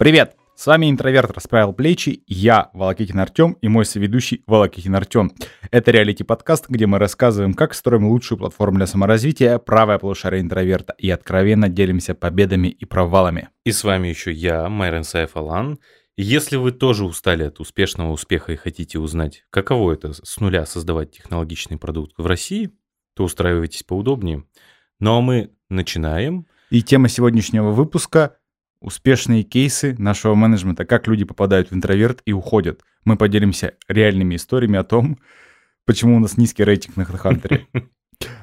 Привет! С вами интроверт расправил плечи, я Волокитин Артем и мой соведущий Волокитин Артем. Это реалити-подкаст, где мы рассказываем, как строим лучшую платформу для саморазвития, правая полушарие интроверта и откровенно делимся победами и провалами. И с вами еще я, Майрон Саев Алан. Если вы тоже устали от успешного успеха и хотите узнать, каково это с нуля создавать технологичный продукт в России, то устраивайтесь поудобнее. Ну а мы начинаем. И тема сегодняшнего выпуска успешные кейсы нашего менеджмента, как люди попадают в интроверт и уходят. Мы поделимся реальными историями о том, почему у нас низкий рейтинг на HeadHunter.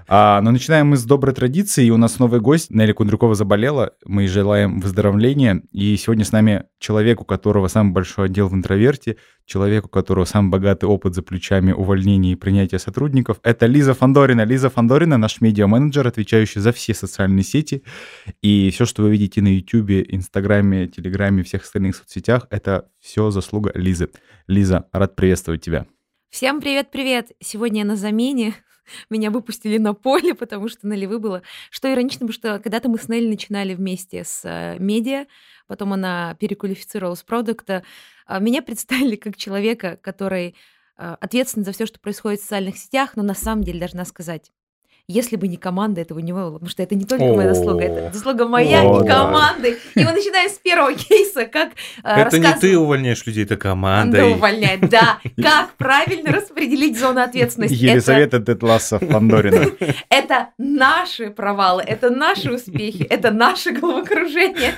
А, но начинаем мы с доброй традиции. И у нас новый гость. Нелли Кундрюкова заболела. Мы желаем выздоровления. И сегодня с нами человек, у которого самый большой отдел в интроверте, человек, у которого самый богатый опыт за плечами увольнения и принятия сотрудников. Это Лиза Фандорина. Лиза Фандорина, наш медиа-менеджер, отвечающий за все социальные сети. И все, что вы видите на YouTube, Инстаграме, Телеграме, всех остальных соцсетях, это все заслуга Лизы. Лиза, рад приветствовать тебя. Всем привет-привет! Сегодня я на замене. Меня выпустили на поле, потому что нулевы было. Что иронично, потому что когда-то мы с Нелли начинали вместе с э, медиа, потом она переквалифицировалась в продукта. А меня представили как человека, который э, ответственен за все, что происходит в социальных сетях, но на самом деле должна сказать, если бы не команда, этого не было. Потому что это не только моя заслуга, это заслуга моя и команды. И мы начинаем с первого кейса, как э, Это не ты увольняешь людей, это команда. Команда увольняет, да. Как правильно распределить зону ответственности. Елизавета Детласа Фандорина. Это наши провалы, это наши успехи, это наше головокружение.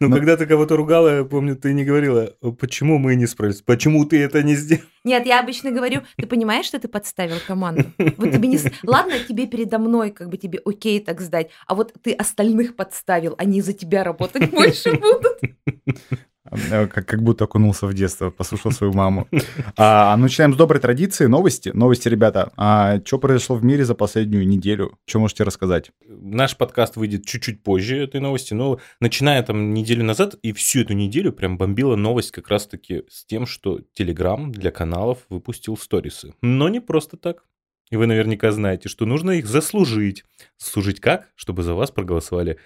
Ну, когда ты кого-то ругала, я помню, ты не говорила, почему мы не справились, почему ты это не сделал. Нет, я обычно говорю, ты понимаешь, что ты подставил команду? Вот тебе не... Ладно, тебе передо мной, как бы тебе окей так сдать, а вот ты остальных подставил, они за тебя работать больше будут. Э, как, как будто окунулся в детство, послушал свою маму. А, начинаем с доброй традиции. Новости. Новости, ребята. А, что произошло в мире за последнюю неделю? Что можете рассказать? Наш подкаст выйдет чуть-чуть позже этой новости, но начиная там неделю назад и всю эту неделю прям бомбила новость как раз-таки с тем, что Telegram для каналов выпустил сторисы. Но не просто так. И вы наверняка знаете, что нужно их заслужить. Заслужить как? Чтобы за вас проголосовали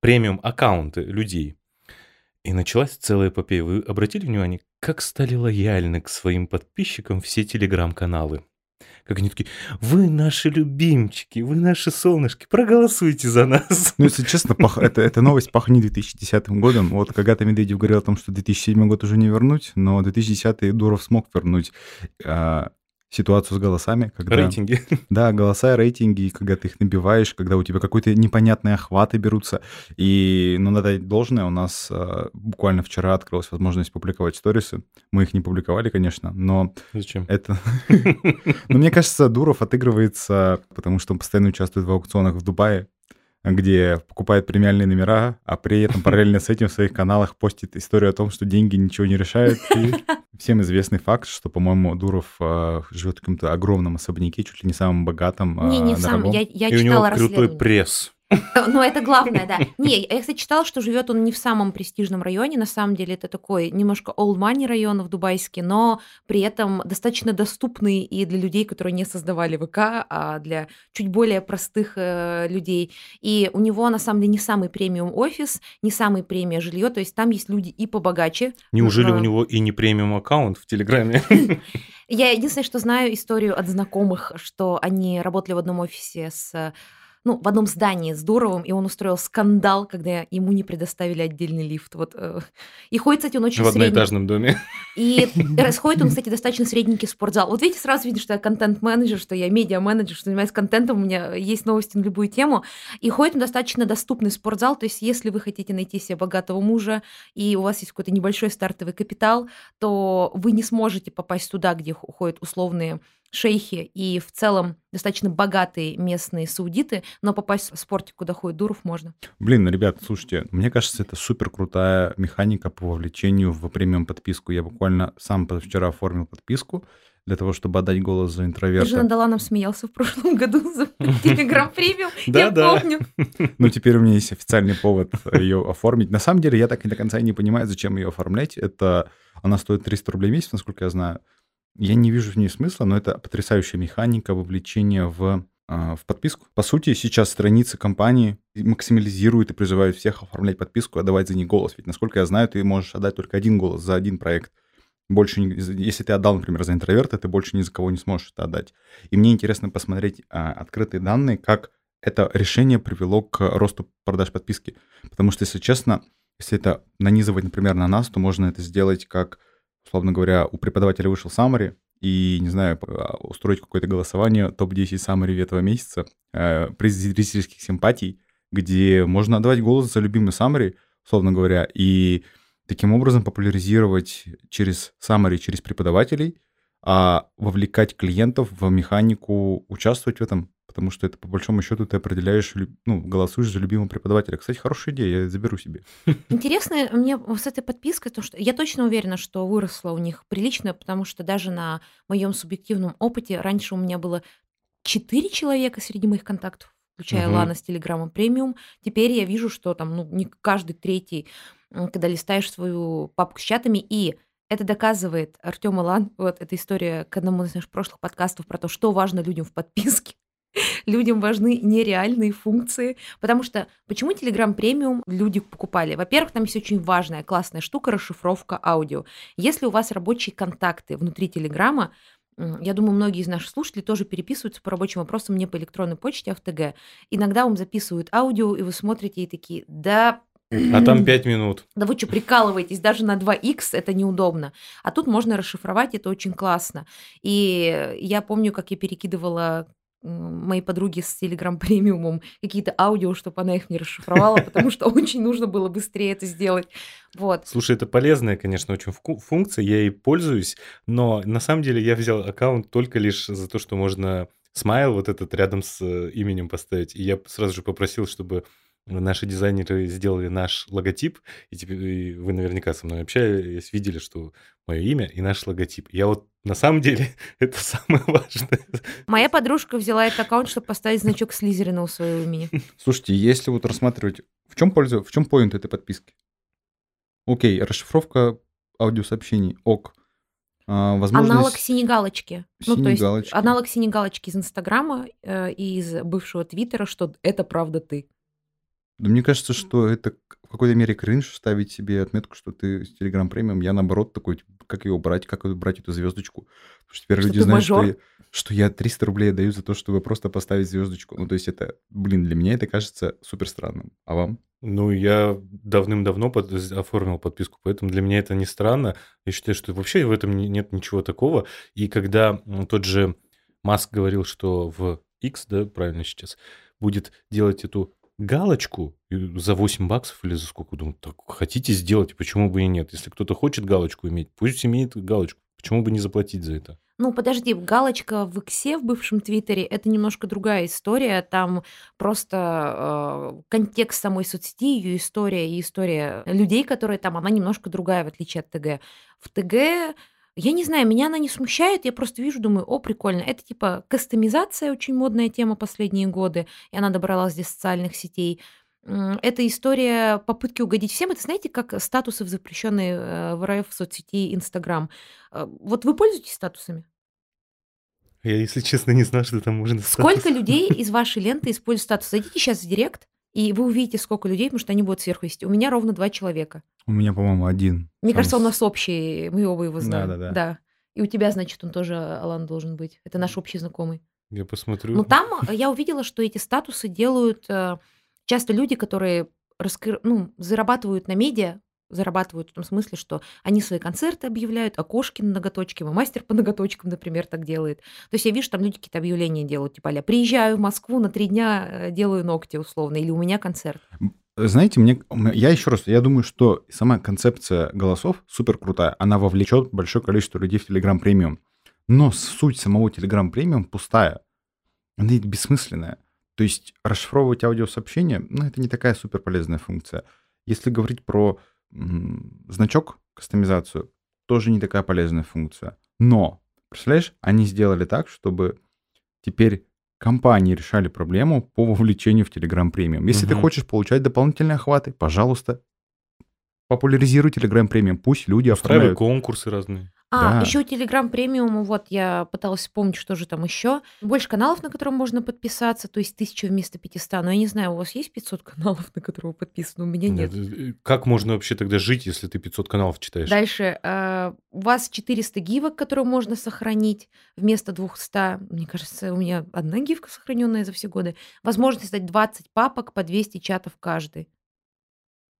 премиум аккаунты людей. И началась целая эпопея. Вы обратили внимание, как стали лояльны к своим подписчикам все телеграм-каналы? Как они такие, вы наши любимчики, вы наши солнышки, проголосуйте за нас. Ну, если честно, пах... это, эта новость пахнет 2010 годом. Вот когда-то Медведев говорил о том, что 2007 год уже не вернуть, но 2010 Дуров смог вернуть. А, ситуацию с голосами. Когда, рейтинги. Да, голоса, рейтинги, когда ты их набиваешь, когда у тебя какой-то непонятные охваты берутся. И, ну, надо дать должное, у нас э, буквально вчера открылась возможность публиковать сторисы. Мы их не публиковали, конечно, но... Зачем? Это... Но мне кажется, Дуров отыгрывается, потому что он постоянно участвует в аукционах в Дубае, где покупает премиальные номера, а при этом параллельно с этим в своих каналах постит историю о том, что деньги ничего не решают. И всем известный факт, что, по-моему, Дуров э, живет в каком-то огромном особняке, чуть ли не самым богатым. Не, не сам. Я, я и читала у него крутой пресс. Ну, это главное, да. Не, я, кстати, читала, что живет он не в самом престижном районе. На самом деле это такой немножко old money район в Дубайске, но при этом достаточно доступный и для людей, которые не создавали ВК, а для чуть более простых э, людей. И у него, на самом деле, не самый премиум офис, не самый премиум жилье, то есть там есть люди и побогаче. Неужели но... у него и не премиум аккаунт в Телеграме? Я единственное, что знаю историю от знакомых, что они работали в одном офисе с ну, в одном здании с Дуровым, и он устроил скандал, когда ему не предоставили отдельный лифт. Вот. Э, и ходит, кстати, он очень В одноэтажном доме. И расходит он, кстати, достаточно средненький спортзал. Вот видите, сразу видно, что я контент-менеджер, что я медиа-менеджер, что занимаюсь контентом, у меня есть новости на любую тему. И ходит он достаточно доступный спортзал, то есть если вы хотите найти себе богатого мужа, и у вас есть какой-то небольшой стартовый капитал, то вы не сможете попасть туда, где ходят условные шейхи и в целом достаточно богатые местные саудиты, но попасть в спортик, куда ходит Дуров, можно. Блин, ребят, слушайте, мне кажется, это супер крутая механика по вовлечению в премиум подписку. Я буквально сам вчера оформил подписку для того, чтобы отдать голос за интроверта. Ты же над Аланом смеялся в прошлом году за Телеграм премиум, я помню. Ну, теперь у меня есть официальный повод ее оформить. На самом деле, я так и до конца не понимаю, зачем ее оформлять. Это она стоит 300 рублей в месяц, насколько я знаю. Я не вижу в ней смысла, но это потрясающая механика вовлечения в а, в подписку. По сути, сейчас страницы компании максимализируют и призывают всех оформлять подписку, отдавать за них голос. Ведь, насколько я знаю, ты можешь отдать только один голос за один проект. Больше, если ты отдал, например, за интроверта, ты больше ни за кого не сможешь это отдать. И мне интересно посмотреть а, открытые данные, как это решение привело к росту продаж подписки. Потому что, если честно, если это нанизывать, например, на нас, то можно это сделать как, условно говоря, у преподавателя вышел summary, и, не знаю, а, устроить какое-то голосование топ-10 summary этого месяца, э, приз зрительских симпатий, где можно отдавать голос за любимый summary, условно говоря, и таким образом популяризировать через summary, через преподавателей, а вовлекать клиентов в механику, участвовать в этом, потому что это по большому счету ты определяешь, ну, голосуешь за любимого преподавателя. Кстати, хорошая идея, я заберу себе. Интересно мне с этой подпиской, то, что я точно уверена, что выросла у них прилично, потому что даже на моем субъективном опыте раньше у меня было четыре человека среди моих контактов, включая угу. Лана с Телеграмом премиум. Теперь я вижу, что там ну, не каждый третий, когда листаешь свою папку с чатами, и это доказывает Артем Илан, вот эта история к одному из наших прошлых подкастов про то, что важно людям в подписке. Людям важны нереальные функции, потому что почему Telegram премиум люди покупали? Во-первых, там есть очень важная, классная штука расшифровка аудио. Если у вас рабочие контакты внутри Телеграма, я думаю, многие из наших слушателей тоже переписываются по рабочим вопросам не по электронной почте, а в ТГ. Иногда вам записывают аудио, и вы смотрите и такие, да, а там 5 минут. Да вы что, прикалываетесь, даже на 2х это неудобно. А тут можно расшифровать, это очень классно. И я помню, как я перекидывала моей подруги с Telegram премиумом какие-то аудио, чтобы она их не расшифровала, потому что очень нужно было быстрее это сделать. Вот. Слушай, это полезная, конечно, очень функция, я ей пользуюсь, но на самом деле я взял аккаунт только лишь за то, что можно смайл вот этот рядом с э, именем поставить. И я сразу же попросил, чтобы наши дизайнеры сделали наш логотип, и теперь вы наверняка со мной общались, видели, что мое имя и наш логотип. Я вот на самом деле это самое важное. Моя подружка взяла этот аккаунт, чтобы поставить значок Слизерина у своего имени. Слушайте, если вот рассматривать, в чем польза, в чем поинт этой подписки? Окей, расшифровка аудиосообщений, ок. А, возможность... Аналог синегалочки. Ну, то есть аналог синегалочки из Инстаграма э, и из бывшего Твиттера, что это правда ты. Да мне кажется, что это в какой-то мере кринж ставить себе отметку, что ты с Telegram премиум. Я наоборот такой, типа, как его брать, как брать эту звездочку. Потому что теперь что люди знают, что я, что я 300 рублей даю за то, чтобы просто поставить звездочку. Ну, то есть это, блин, для меня это кажется супер странным. А вам? Ну, я давным-давно под, оформил подписку, поэтому для меня это не странно. Я считаю, что вообще в этом нет ничего такого. И когда тот же Маск говорил, что в X, да, правильно сейчас, будет делать эту галочку за 8 баксов или за сколько, думаю, так хотите сделать, почему бы и нет? Если кто-то хочет галочку иметь, пусть имеет галочку. Почему бы не заплатить за это? Ну, подожди, галочка в Иксе, в бывшем Твиттере, это немножко другая история. Там просто э, контекст самой соцсети, ее история и история людей, которые там, она немножко другая, в отличие от ТГ. В ТГ я не знаю, меня она не смущает, я просто вижу, думаю, о, прикольно. Это типа кастомизация, очень модная тема последние годы, и она добралась до социальных сетей. Это история попытки угодить всем. Это знаете, как статусы в запрещенной э, в РФ в соцсети Инстаграм. Э, вот вы пользуетесь статусами? Я, если честно, не знаю, что там можно Сколько статус. людей из вашей ленты используют статус? Зайдите сейчас в Директ, и вы увидите, сколько людей, потому что они будут сверху вести. У меня ровно два человека. У меня, по-моему, один. Мне Сам кажется, он у нас общий, мы оба его знаем. Да, да, да. Да. И у тебя, значит, он тоже, Алан, должен быть. Это наш общий знакомый. Я посмотрю. Ну, там я увидела, что эти статусы делают э, часто люди, которые раскры... ну, зарабатывают на медиа, зарабатывают в том смысле, что они свои концерты объявляют, окошки на ноготочки, мастер по ноготочкам, например, так делает. То есть я вижу, там люди какие-то объявления делают, типа, я приезжаю в Москву на три дня, э, делаю ногти условно, или у меня концерт. Знаете, мне, я еще раз, я думаю, что сама концепция голосов супер крутая. Она вовлечет большое количество людей в Telegram премиум. Но суть самого Telegram премиум пустая. Она бессмысленная. То есть расшифровывать аудиосообщения, ну, это не такая супер полезная функция. Если говорить про значок, кастомизацию, тоже не такая полезная функция. Но, представляешь, они сделали так, чтобы теперь компании решали проблему по вовлечению в Telegram премиум. Если угу. ты хочешь получать дополнительные охваты, пожалуйста, популяризируй Telegram премиум, пусть люди Устраивай оформляют. конкурсы разные. А, Да. еще Telegram премиум, вот я пыталась вспомнить, что же там еще. Больше каналов, на которые можно подписаться, то есть тысяча вместо 500. Но я не знаю, у вас есть 500 каналов, на которые вы подписаны? У меня нет. Э, Как можно вообще тогда жить, если ты 500 каналов читаешь? Дальше. э, у вас 400 гивок, которые можно сохранить вместо 200. Мне кажется, у меня одна гифка сохраненная за все годы. Возможность создать 20 папок по 200 чатов каждый.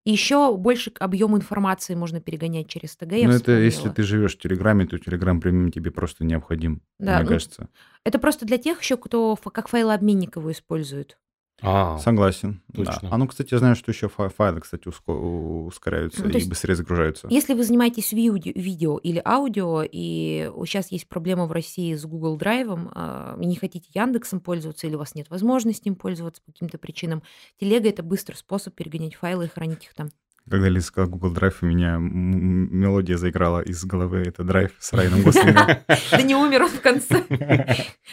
И еще больше к объему информации можно перегонять через ТГ. Ну, это если ты живешь в Телеграме, то Телеграм премиум тебе просто необходим, Да, мне ну, кажется. Это просто для тех еще, кто как файлообменник его использует. А, Согласен. точно. Да. А ну, кстати, я знаю, что еще фа- файлы, кстати, уско- ускоряются Ну, и есть быстрее загружаются. Если вы занимаетесь видео, видео или аудио, и сейчас есть проблема в России с Google Драйвом, а, и не хотите Яндексом пользоваться, или у вас нет возможности им пользоваться по каким-то причинам, телега — это быстрый способ перегонять файлы и хранить их там. Когда Лиза сказала Google Drive, у меня мелодия заиграла из головы. Это Drive с Райаном Гослингом. Да не умер он в конце.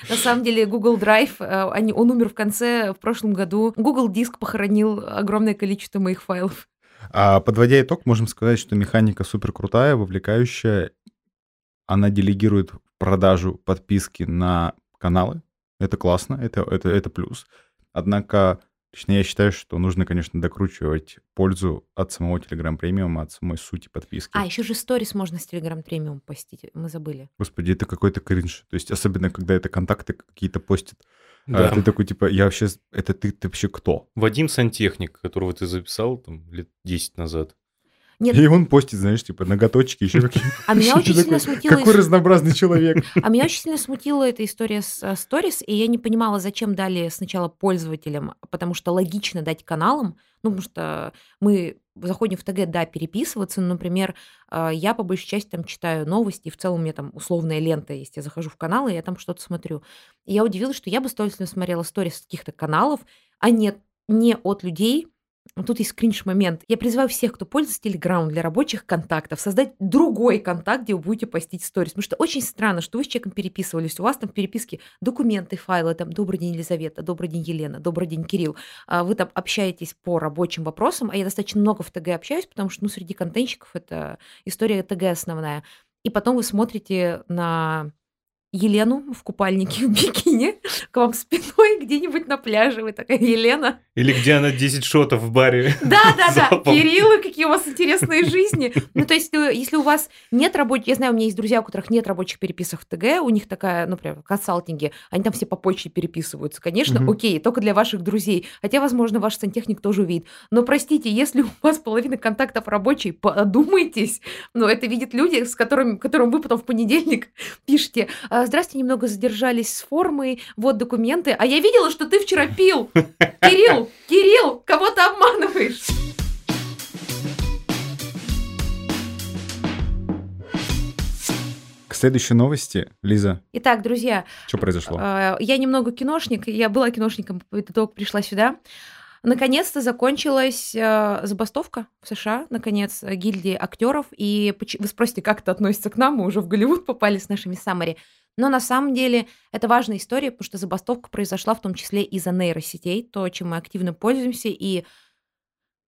На самом деле Google Drive, э, он умер в конце в прошлом году. Google Диск похоронил огромное количество моих файлов. А подводя итог, можем сказать, что механика супер крутая, вовлекающая. Она делегирует продажу подписки на каналы. Это классно, это, это, это плюс. Однако, лично я считаю, что нужно, конечно, докручивать пользу от самого Telegram премиума, от самой сути подписки. А, еще же сторис можно с Telegram премиум постить, мы забыли. Господи, это какой-то кринж. То есть, особенно, когда это контакты какие-то постят. А да. ты такой, типа, я вообще... Это ты, ты вообще кто? Вадим Сантехник, которого ты записал там лет 10 назад. Нет, И он постит, знаешь, типа, ноготочки, еще какие-то... а меня очень сильно смутило... Какой разнообразный человек. А меня очень сильно смутила эта история с э, сторис, и я не понимала, зачем дали сначала пользователям, потому что логично дать каналам, ну, потому что мы заходим в ТГ, да, переписываться, но, например, э, я по большей части там читаю новости, и в целом у меня там условная лента есть, я захожу в канал, и я там что-то смотрю. И я удивилась, что я бы с удовольствием смотрела сторис каких-то каналов, а не, не от людей, Тут есть кринж-момент. Я призываю всех, кто пользуется Telegram для рабочих контактов, создать другой контакт, где вы будете постить сторис. Потому что очень странно, что вы с человеком переписывались, у вас там в переписке документы, файлы, там «Добрый день, Елизавета», «Добрый день, Елена», «Добрый день, Кирилл». А Вы там общаетесь по рабочим вопросам, а я достаточно много в ТГ общаюсь, потому что ну, среди контентщиков это история ТГ основная. И потом вы смотрите на Елену в купальнике в бикини к вам спиной где-нибудь на пляже. Вы такая, Елена, Или где она 10 шотов в баре. да, да, да. Кириллы, какие у вас интересные жизни. Ну, то есть, э, если у вас нет рабочих... Я знаю, у меня есть друзья, у которых нет рабочих переписок в ТГ, у них такая, ну, прям, консалтинги, они там все по почте переписываются. Конечно, окей, только для ваших друзей. Хотя, возможно, ваш сантехник тоже увидит. Но, простите, если у вас половина контактов рабочий, подумайтесь. Но это видят люди, с которыми, которым вы потом в понедельник пишете. «А, Здравствуйте, немного задержались с формой, вот документы. А я видела, что ты вчера пил. Кирилл, Кирилл, кого ты обманываешь? К следующей новости, Лиза, Итак, друзья, что произошло? э, я немного киношник, я была киношником, как пришла сюда. Наконец-то закончилась э, забастовка в США, наконец, гильдии актеров. И вы спросите, как это относится к нам? Мы уже в Голливуд попали с нашими саммари. Но на самом деле это важная история, потому что забастовка произошла в том числе из-за нейросетей, то, чем мы активно пользуемся, и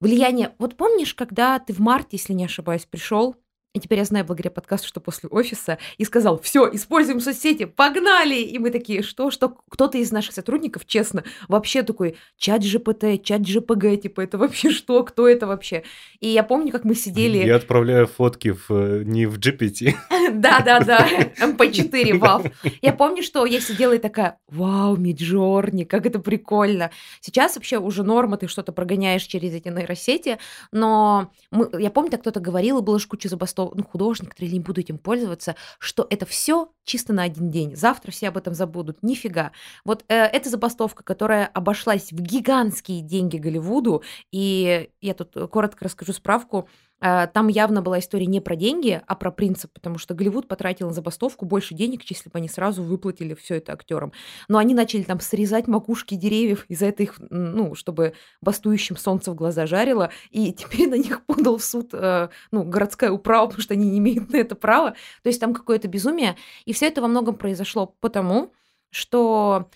влияние... Вот помнишь, когда ты в марте, если не ошибаюсь, пришел, и теперь я знаю благодаря подкасту, что после офиса, и сказал, все, используем соцсети, погнали! И мы такие, что, что? Кто-то из наших сотрудников, честно, вообще такой, чат GPT, чат GPG, типа, это вообще что? Кто это вообще? И я помню, как мы сидели... Я отправляю фотки в, э, не в GPT. Да-да-да, MP4, вау. Я помню, что я сидела и такая, вау, Midjourney, как это прикольно. Сейчас вообще уже норма, ты что-то прогоняешь через эти нейросети, но я помню, так кто-то говорил, и было же куча забастовок, ну, художники, которые не буду этим пользоваться, что это все чисто на один день. Завтра все об этом забудут. Нифига. Вот э, эта забастовка, которая обошлась в гигантские деньги Голливуду, и я тут э, коротко расскажу справку, Там явно была история не про деньги, а про принцип, потому что Голливуд потратил на забастовку больше денег, если бы они сразу выплатили все это актерам. Но они начали там срезать макушки деревьев, из-за этого ну, чтобы бастующим солнце в глаза жарило, и теперь на них подал в суд, э, ну, городская управа, потому что они не имеют на это права. То есть там какое-то безумие. И все это во многом произошло потому, что,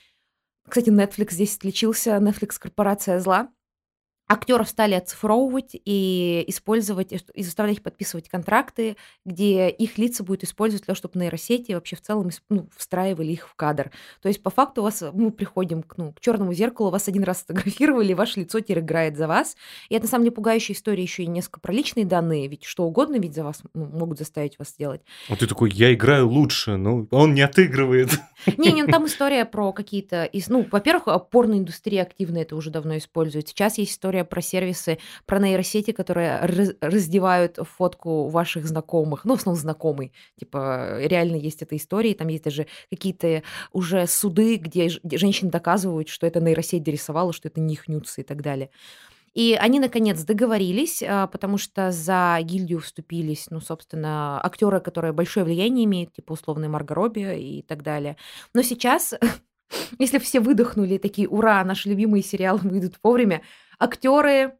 кстати, Netflix здесь отличился, Netflix корпорация зла, актеров стали оцифровывать и использовать, и заставлять их подписывать контракты, где их лица будут использовать для того, чтобы нейросети вообще в целом ну, встраивали их в кадр. То есть, по факту, у вас мы приходим к, ну, к черному зеркалу, вас один раз сфотографировали, ваше лицо теперь играет за вас. И это, на самом деле, пугающая история еще и несколько про личные данные, ведь что угодно ведь за вас ну, могут заставить вас сделать. Вот ты такой, я играю лучше, но он не отыгрывает. Не, не, ну, там история про какие-то... Ну, во-первых, порноиндустрия активно это уже давно использует. Сейчас есть история история про сервисы, про нейросети, которые раздевают фотку ваших знакомых, ну, в основном знакомый. Типа, реально есть эта история, там есть даже какие-то уже суды, где женщины доказывают, что это нейросеть дорисовала, что это не их нюцы и так далее. И они, наконец, договорились, а, потому что за гильдию вступились, ну, собственно, актеры, которые большое влияние имеют, типа условные Марго Робби и так далее. Но сейчас, если все выдохнули такие, ура, наши любимые сериалы выйдут вовремя, актеры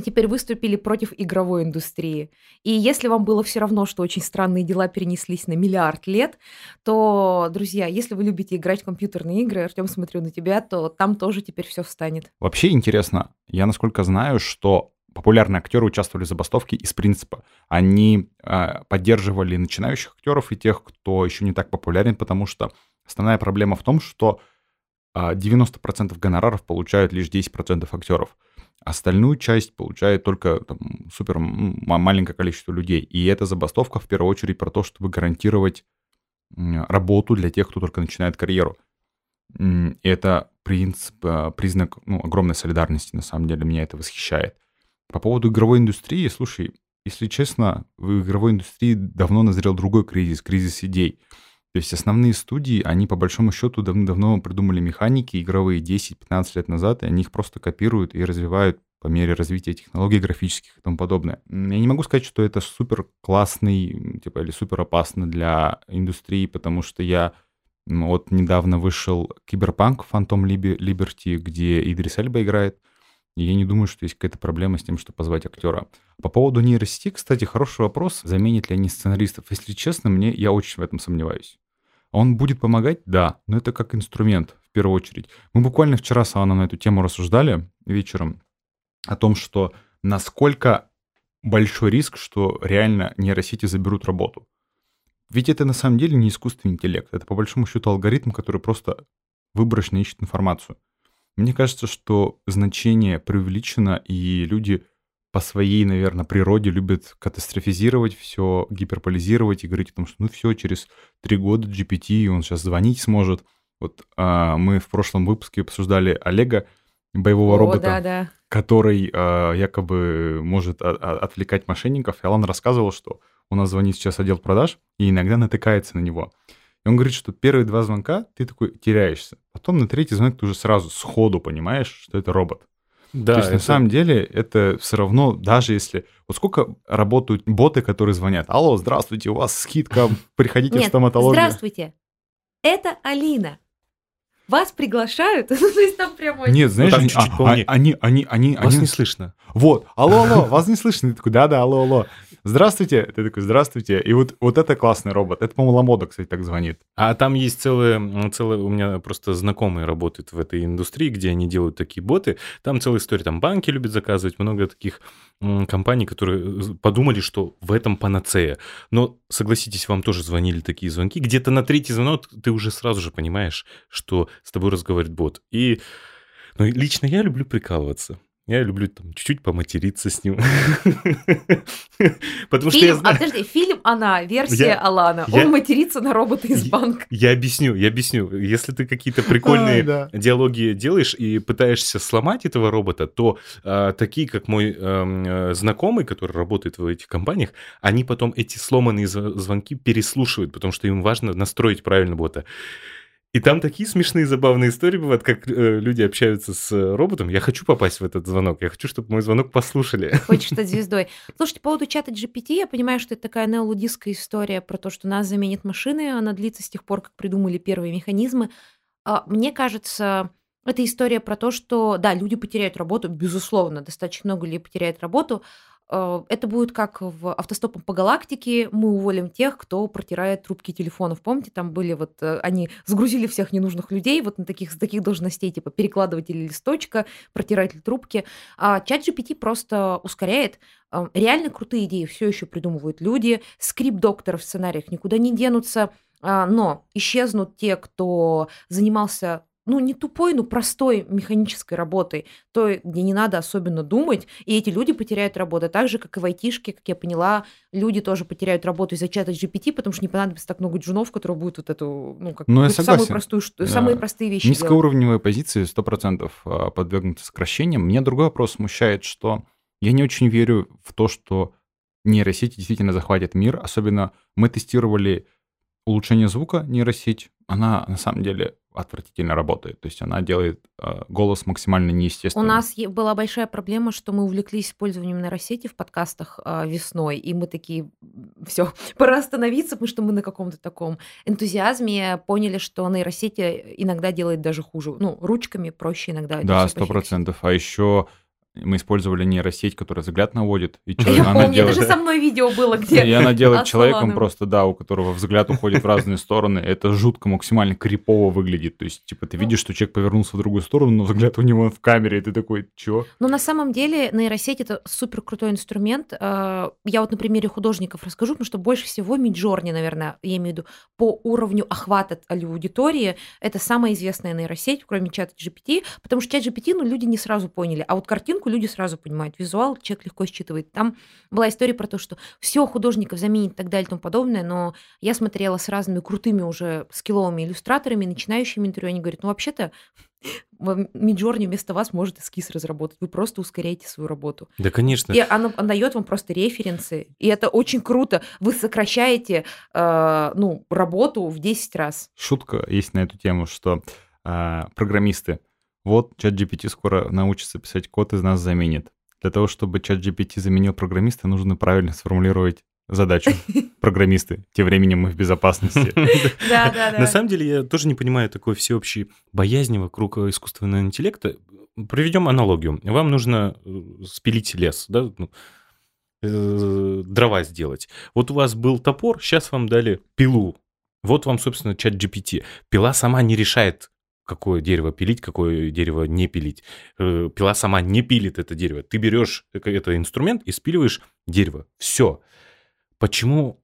теперь выступили против игровой индустрии. И если вам было все равно, что очень странные дела перенеслись на миллиард лет, то, друзья, если вы любите играть в компьютерные игры, Артем, смотрю на тебя, то там тоже теперь все встанет. Вообще интересно, я насколько знаю, что популярные актеры участвовали в забастовке из принципа. Они э, поддерживали начинающих актеров и тех, кто еще не так популярен, потому что основная проблема в том, что 90% а гонораров получают лишь 10% актеров. Остальную часть получает только там, супер маленькое количество людей. И эта забастовка в первую очередь про то, чтобы гарантировать работу для тех, кто только начинает карьеру. Это принцип, а, признак ну, огромной солидарности, на самом деле, меня это восхищает. По поводу игровой индустрии, слушай, если честно, в игровой индустрии давно назрел другой кризис, кризис идей. То есть основные студии, они по большому счету давно-давно придумали механики игровые 10-15 лет назад, и они их просто копируют и развивают по мере развития технологий графических и тому подобное. Я не могу сказать, что это супер классный, типа, или супер опасно для индустрии, потому что я вот недавно вышел Киберпанк Phantom Liberty, где Идрис Эльба играет, и я не думаю, что есть какая-то проблема с тем, что позвать актера. По поводу нейросети, кстати, хороший вопрос. Заменит ли они сценаристов? Если честно, мне я очень в этом сомневаюсь. Он будет помогать? Да, но это как инструмент в первую очередь. Мы буквально вчера с Анной на эту тему рассуждали вечером о том, что насколько большой риск, что реально нейросети заберут работу. Ведь это на самом деле не искусственный интеллект. Это по большому счету алгоритм, который просто выборочно ищет информацию. Мне кажется, что значение преувеличено, и люди по своей, наверное, природе любят катастрофизировать все, гиперполизировать и говорить о том, что ну все, через три года GPT, он сейчас звонить сможет. Вот а, мы в прошлом выпуске обсуждали Олега, боевого О, робота, да, да. который а, якобы может а, а, отвлекать мошенников. И Алан рассказывал, что у нас звонит сейчас отдел продаж и иногда натыкается на него. И он говорит, что первые два звонка ты такой теряешься. Потом на третий звонок ты уже сразу сходу понимаешь, что это робот. Да, То есть это... на самом деле это все равно, даже если... Вот сколько работают боты, которые звонят? Алло, здравствуйте, у вас скидка, приходите Нет, в стоматологию. здравствуйте, это Алина. Вас приглашают? Ну, то есть там прямо... Нет, знаешь, они, -чуть а, они, они, они... Вас они... не слышно. Вот, алло, алло, вас не слышно. Ты такой, да-да, алло, алло здравствуйте, ты такой, здравствуйте. И вот, вот это классный робот. Это, по-моему, Ламода, кстати, так звонит. А там есть целые, целые, у меня просто знакомые работают в этой индустрии, где они делают такие боты. Там целая история, там банки любят заказывать, много таких компаний, которые подумали, что в этом панацея. Но, согласитесь, вам тоже звонили такие звонки. Где-то на третий звонок ты уже сразу же понимаешь, что с тобой разговаривает бот. И ну, лично я люблю прикалываться. Я люблю там чуть-чуть поматериться с ним. Потому что я знаю... А подожди, фильм «Она», версия Алана. Он матерится на робота из банка. Я объясню, я объясню. Если ты какие-то прикольные диалоги делаешь и пытаешься сломать этого робота, то а, такие, как мой эм, э, знакомый, который работает в этих компаниях, они потом эти сломанные звонки переслушивают, потому что им важно настроить правильно бота. И там такие смешные, забавные истории бывают, как э, люди общаются с э, роботом. Я хочу попасть в этот звонок. Я хочу, чтобы мой звонок послушали. Хочешь стать звездой. Слушайте, по поводу чата GPT, я понимаю, что это такая неолудистская история про то, что нас заменят машины. Она длится с тех пор, как придумали первые механизмы. А, мне кажется, это история про то, что, да, люди потеряют работу, безусловно, достаточно много людей потеряют работу, это будет как в автостопом по галактике. Мы уволим тех, кто протирает трубки телефонов. Помните, там были вот, э, они сгрузили всех ненужных людей вот на таких, таких должностей, типа перекладыватель листочка, протиратель трубки. А чат GPT просто ускоряет. Э, реально крутые идеи все еще придумывают люди. Скрипт-докторов в сценариях никуда не денутся. А, но исчезнут те, кто занимался ну, не тупой, но простой механической работой, той, где не надо особенно думать, и эти люди потеряют работу. Так же, как и в айтишке, как я поняла, люди тоже потеряют работу из-за чата GPT, потому что не понадобится так много джунов, которые будут вот эту, ну, как ну, я самую простую, да. самые простые вещи Низкоуровневые делать. позиции 100% а, подвергнуты сокращениям. Мне другой вопрос смущает, что я не очень верю в то, что нейросети действительно захватят мир. Особенно мы тестировали улучшение звука нейросеть, она на самом деле отвратительно работает. То есть она делает э, голос максимально неестественным. У нас была большая проблема, что мы увлеклись использованием нейросети в подкастах э, весной, и мы такие, все, пора остановиться, потому что мы на каком-то таком энтузиазме поняли, что нейросети иногда делает даже хуже. Ну, ручками проще иногда. Да, сто процентов. А еще мы использовали нейросеть, которая взгляд наводит. И человек, Я она помню, делает... даже со мной видео было, где... И она делает человеком просто, да, у которого взгляд уходит в разные стороны. Это жутко, максимально крипово выглядит. То есть, типа, ты видишь, что человек повернулся в другую сторону, но взгляд у него в камере, и ты такой, чё? Но на самом деле нейросеть — это супер крутой инструмент. А, я вот на примере художников расскажу, потому что больше всего Миджорни, наверное, я имею в виду, по уровню охвата аудитории, это самая известная нейросеть, кроме чата GPT, потому что чат GPT, ну, люди не сразу поняли. А вот картинку картинку люди сразу понимают. Визуал человек легко считывает. Там была история про то, что все художников заменит и так далее и тому подобное, но я смотрела с разными крутыми уже скилловыми иллюстраторами, начинающими интервью, они говорят, ну вообще-то Миджорни вместо вас может эскиз разработать. Вы просто ускоряете свою работу. Да, конечно. И она, она дает вам просто референсы. И это очень круто. Вы сокращаете э, ну, работу в 10 раз. Шутка есть на эту тему, что э, программисты вот, чат GPT скоро научится писать код, из нас заменит. Для того, чтобы чат GPT заменил программиста, нужно правильно сформулировать задачу программисты. Тем временем мы в безопасности. Да, да, да. На самом деле я тоже не понимаю такой всеобщей боязни вокруг искусственного интеллекта. Проведем аналогию. Вам нужно э, спилить лес, да, ну, э, дрова сделать. Вот у вас был топор, сейчас вам дали пилу. Вот вам, собственно, чат GPT. Пила сама не решает, какое дерево пилить, какое дерево не пилить. Э, пила сама не пилит это дерево. Ты берешь это инструмент и спиливаешь дерево. Все. Почему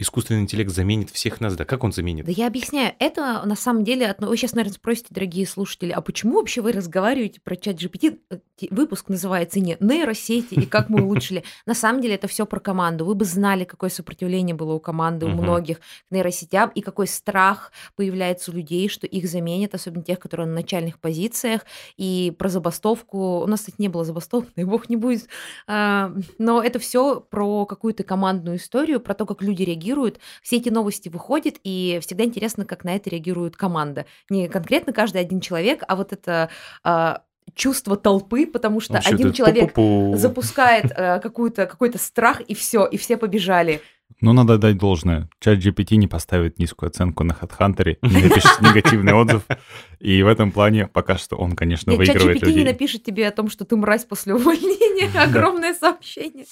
искусственный интеллект заменит всех нас, да как он заменит? Да я объясняю, это на самом деле, вы сейчас, наверное, спросите, дорогие слушатели, а почему вообще вы разговариваете про чат GPT? Э, выпуск называется не нейросети и как мы улучшили. На самом деле это все про команду. Вы бы знали, какое сопротивление было у команды, у многих к нейросетям, и какой страх появляется у людей, что их заменят, особенно тех, которые на начальных позициях. И про забастовку, у нас, кстати, не было забастовок, дай бог не будет, а, но это все про какую-то командную историю, про то, как люди реагируют реагируют. Все эти новости выходят, и всегда интересно, как на это реагирует команда. Не конкретно каждый один человек, а вот это а, чувство толпы, потому что Вообще один человек пу-пу-пу. запускает э, какую-то, какой-то страх, и все, и все побежали. Ну, надо дать должное. Чат GPT не поставит низкую оценку на HeadHunter, не напишет негативный отзыв. И в этом плане пока что он, конечно, выигрывает людей. Чат GPT не напишет тебе о том, что ты мразь после увольнения. Огромное сообщение.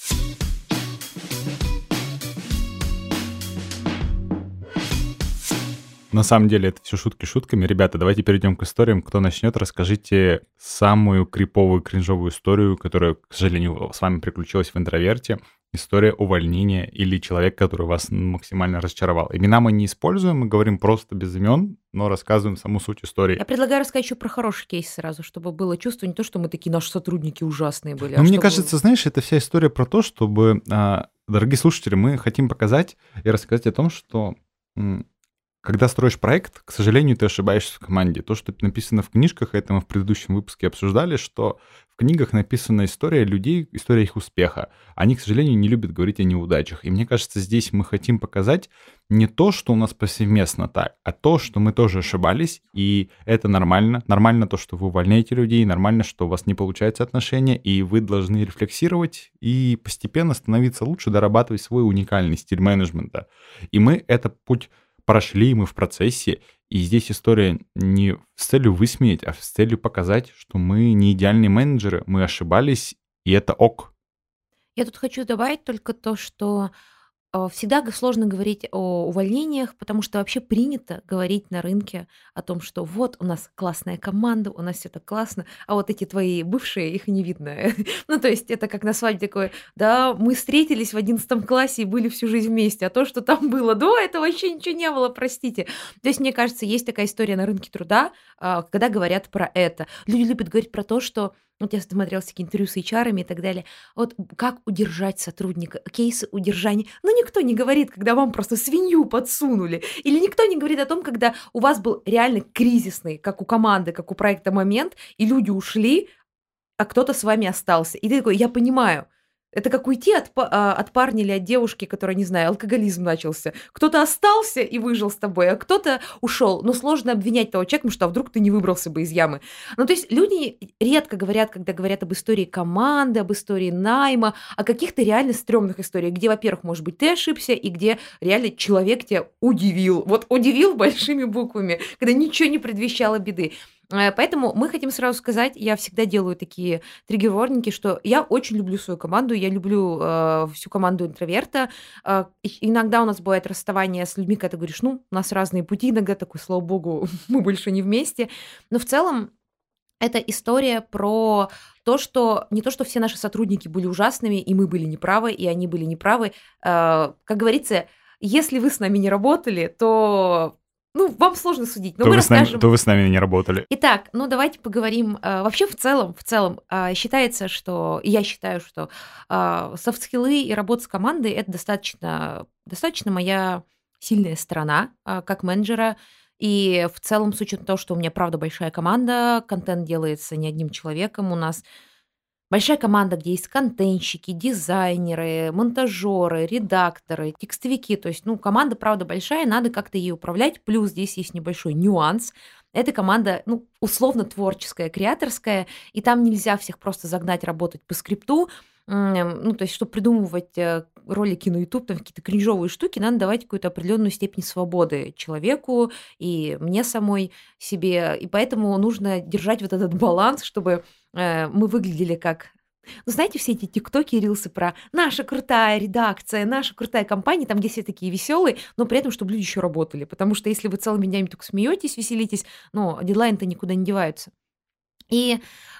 На самом деле это все шутки шутками. Ребята, давайте перейдем к историям. Кто начнет, расскажите самую криповую, кринжовую историю, которая, к сожалению, с вами приключилась в интроверте. История увольнения или человек, который вас максимально разочаровал. Имена мы не используем, мы говорим просто без имен, но рассказываем саму суть истории. Я предлагаю рассказать еще про хороший кейс сразу, чтобы было чувство не то, что мы такие наши сотрудники ужасные были. Ну, а мне чтобы... кажется, знаешь, это вся история про то, чтобы, а, дорогие слушатели, мы хотим показать и рассказать о том, что когда строишь проект, к сожалению, ты ошибаешься в команде. То, что написано в книжках, это мы в предыдущем выпуске обсуждали, что в книгах написана история людей, история их успеха. Они, к сожалению, не любят говорить о неудачах. И мне кажется, здесь мы хотим показать не то, что у нас повсеместно так, а то, что мы тоже ошибались, и это нормально. Нормально то, что вы увольняете людей, нормально, что у вас не получается отношения, и вы должны рефлексировать и постепенно становиться лучше, дорабатывать свой уникальный стиль менеджмента. И мы этот путь прошли мы в процессе, и здесь история не с целью высмеять, а с целью показать, что мы не идеальные менеджеры, мы ошибались, и это ок. Я тут хочу добавить только то, что всегда сложно говорить о увольнениях, потому что вообще принято говорить на рынке о том, что вот у нас классная команда, у нас все так классно, а вот эти твои бывшие, их не видно. ну, то есть это как на свадьбе такое, да, мы встретились в одиннадцатом классе и были всю жизнь вместе, а то, что там было до этого, вообще ничего не было, простите. То есть, мне кажется, есть такая история на рынке труда, а, когда говорят про это. Люди любят говорить про то, что вот я смотрела всякие интервью с HR и так далее. Вот как удержать сотрудника, кейсы удержания. Ну, никто не говорит, когда вам просто свинью подсунули. Или никто не говорит о том, когда у вас был реально кризисный, как у команды, как у проекта момент, и люди ушли, а кто-то с вами остался. И ты такой, я понимаю, это как уйти от, а, от парня или от девушки, которая, не знаю, алкоголизм начался. Кто-то остался и выжил с тобой, а кто-то ушел. Но сложно обвинять того человека, потому что а вдруг ты не выбрался бы из ямы. Ну, то есть люди редко говорят, когда говорят об истории команды, об истории найма, о каких-то реально стрёмных историях, где, во-первых, может быть, ты ошибся, и где реально человек тебя удивил. Вот удивил большими буквами, когда ничего не предвещало беды. Э, поэтому мы хотим сразу сказать, я всегда делаю такие триггер-ворнинги, что я очень люблю свою команду, я люблю э, всю команду интроверта. Э, иногда у нас бывает расставание с людьми, когда ты говоришь, ну, у нас разные пути, иногда такой, слава богу, мы больше не вместе. Но в целом это история про то, что не то, что все наши сотрудники были ужасными, и мы были неправы, и они были неправы. Э, как говорится, если вы с нами не работали, то ну, вам сложно судить, но то мы расскажем. Нами, то вы с нами не работали. Итак, ну давайте поговорим. Э, вообще в целом, в целом э, считается, что, я считаю, что э, софт-скиллы и работа с командой – это достаточно, достаточно моя сильная сторона как менеджера. И в целом, с учетом того, что у меня, правда, большая команда, контент делается не одним человеком, у нас Большая команда, где есть контентщики, дизайнеры, монтажеры, редакторы, текстовики. То есть, ну, команда, правда, большая, надо как-то ей управлять. Плюс здесь есть небольшой нюанс. Эта команда, ну, условно творческая, креаторская, и там нельзя всех просто загнать работать по скрипту. Ну, то есть, чтобы придумывать э, ролики на YouTube, там какие-то кринжовые штуки, надо давать какую-то определенную степень свободы человеку и мне самой себе. И поэтому нужно держать вот этот баланс, чтобы э, мы выглядели как ну, знаете, все эти тиктоки и рилсы про наша крутая редакция, наша крутая компания, там, где все такие веселые, но при этом, чтобы люди еще работали. Потому что если вы целыми днями только смеетесь, веселитесь, ну, дедлайн-то никуда не деваются. И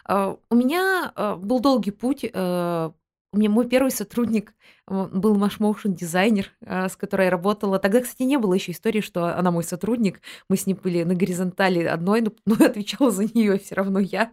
э, у меня э, был долгий путь э, меня мой первый сотрудник был наш motion дизайнер, а, с которой я работала. Тогда, кстати, не было еще истории, что она мой сотрудник. Мы с ней были на горизонтали одной, но, но отвечала за нее все равно я.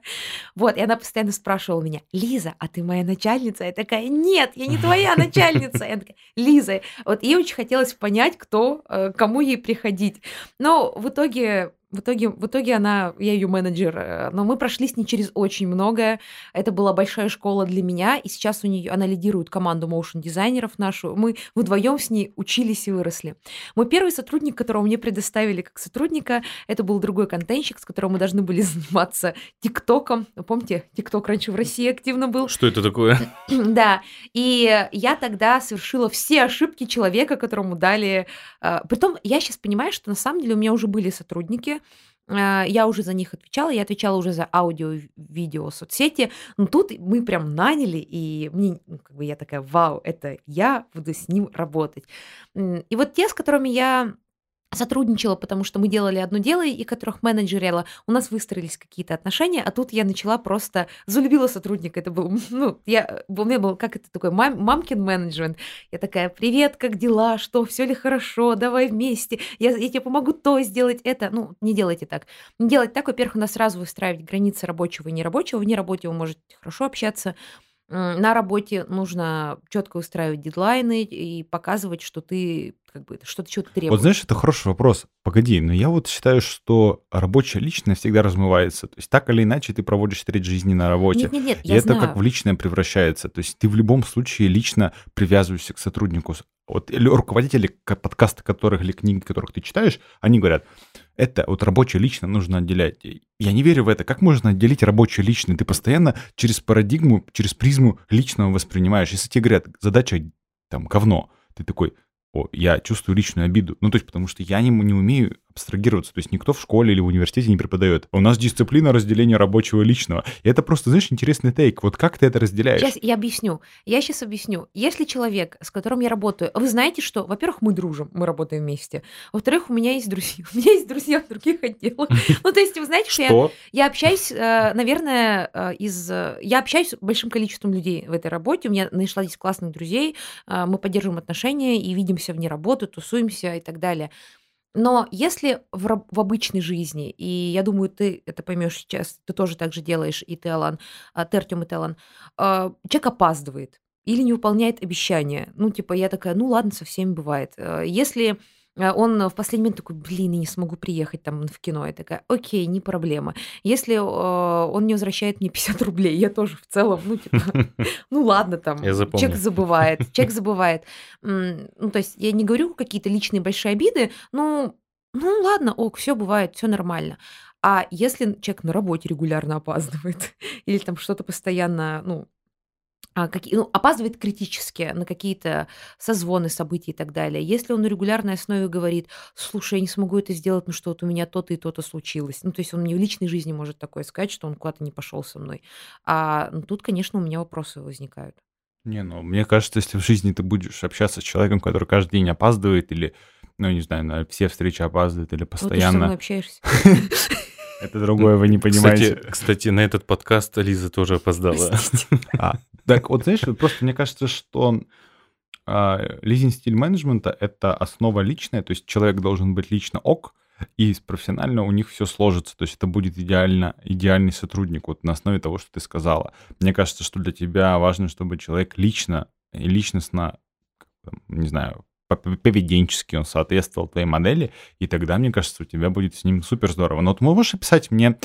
Вот, и она постоянно спрашивала меня, Лиза, а ты моя начальница? Я такая, нет, я не твоя начальница. Я такая, Лиза. Вот ей очень хотелось понять, кто, э, кому ей приходить. Но в итоге в итоге, в итоге она, я ее менеджер, э, но мы прошли с ней через очень многое. Это была большая школа для меня, и сейчас у нее она лидирует команду моушен дизайнеров нашу. Мы вдвоем с ней учились и выросли. Мой первый сотрудник, которого мне предоставили как сотрудника, это был другой контентщик, с которым мы должны были заниматься ТикТоком. Помните, ТикТок раньше в России активно был. Что это такое? да. И я тогда совершила все ошибки человека, которому дали. Э, притом я сейчас понимаю, что на самом деле у меня уже были сотрудники, я уже за них отвечала, я отвечала уже за аудио, видео, соцсети. Но тут мы прям наняли, и мне, ну, как бы я такая, вау, это я буду с ним работать. И вот те, с которыми я сотрудничала, потому что мы делали одно дело, и которых менеджерила, у нас выстроились какие-то отношения, а тут я начала просто залюбила сотрудника. Это был, ну, я, у меня был, как это такой, мам, мамкин менеджмент. Я такая, привет, как дела, что, все ли хорошо, давай вместе, я, я тебе помогу то сделать, это. Ну, не делайте так. Не делать так, во-первых, у нас сразу выстраивать границы рабочего и нерабочего. В нерабочего вы можете хорошо общаться, на работе нужно четко устраивать дедлайны и показывать, что ты как бы что-то что-то требуешь. Вот знаешь, это хороший вопрос. Погоди, но я вот считаю, что рабочая личность всегда размывается. То есть так или иначе ты проводишь треть жизни на работе. Нет, нет, нет, и я это знаю. как в личное превращается. То есть ты в любом случае лично привязываешься к сотруднику. Вот руководители подкаста которых или книги которых ты читаешь, они говорят, это вот рабочее лично нужно отделять. Я не верю в это. Как можно отделить рабочее личное? Ты постоянно через парадигму, через призму личного воспринимаешь. Если тебе говорят, задача там говно, ты такой, я чувствую личную обиду. Ну, то есть, потому что я не, не умею абстрагироваться. То есть никто в школе или в университете не преподает. У нас дисциплина разделения рабочего и личного. И это просто, знаешь, интересный тейк. Вот как ты это разделяешь? Сейчас я объясню. Я сейчас объясню. Если человек, с которым я работаю, вы знаете, что, во-первых, мы дружим, мы работаем вместе. Во-вторых, у меня есть друзья. У меня есть друзья в других отделах. Ну, то есть, вы знаете, что я, общаюсь, э, наверное, э, из... Я общаюсь с большим количеством людей в этой работе. У меня нашла здесь классных друзей. Э, мы поддерживаем отношения и видимся вне работы, тусуемся и так далее. Но если в, в обычной жизни, и я думаю, ты это поймешь сейчас, ты тоже так же делаешь, и ты, Алан, а, ты, Артем и ты, Алан, а, человек опаздывает или не выполняет обещания. Ну, типа, я такая, ну ладно, со всеми бывает. Э, если он в последний момент такой, блин, я не смогу приехать там в кино. Я такая, окей, не проблема. Если э, он не возвращает мне 50 рублей, я тоже в целом, ну, типа, ну ладно там, человек забывает, человек забывает. Ну, то есть я не говорю какие-то личные большие обиды, ну, ну ладно, ок, все бывает, все нормально. А если человек на работе регулярно опаздывает или там что-то постоянно, ну, а, какие, ну, опаздывает критически на какие-то созвоны, события и так далее. Если он на регулярной основе говорит, слушай, я не смогу это сделать, ну что вот у меня то-то и то-то случилось. Ну, то есть он мне в личной жизни может такое сказать, что он куда-то не пошел со мной. А ну, тут, конечно, у меня вопросы возникают. Не, ну, мне кажется, если в жизни ты будешь общаться с человеком, который каждый день опаздывает или, ну, не знаю, на все встречи опаздывает или постоянно... Вот ты со мной общаешься. Это другое вы не понимаете. Кстати, кстати, на этот подкаст Лиза тоже опоздала. А, так вот, знаешь, просто мне кажется, что а, лизинг стиль менеджмента — это основа личная, то есть человек должен быть лично ок, и профессионально у них все сложится, то есть это будет идеально, идеальный сотрудник вот на основе того, что ты сказала. Мне кажется, что для тебя важно, чтобы человек лично и личностно, не знаю, поведенчески он соответствовал твоей модели, и тогда, мне кажется, у тебя будет с ним супер здорово. Но вот можешь описать мне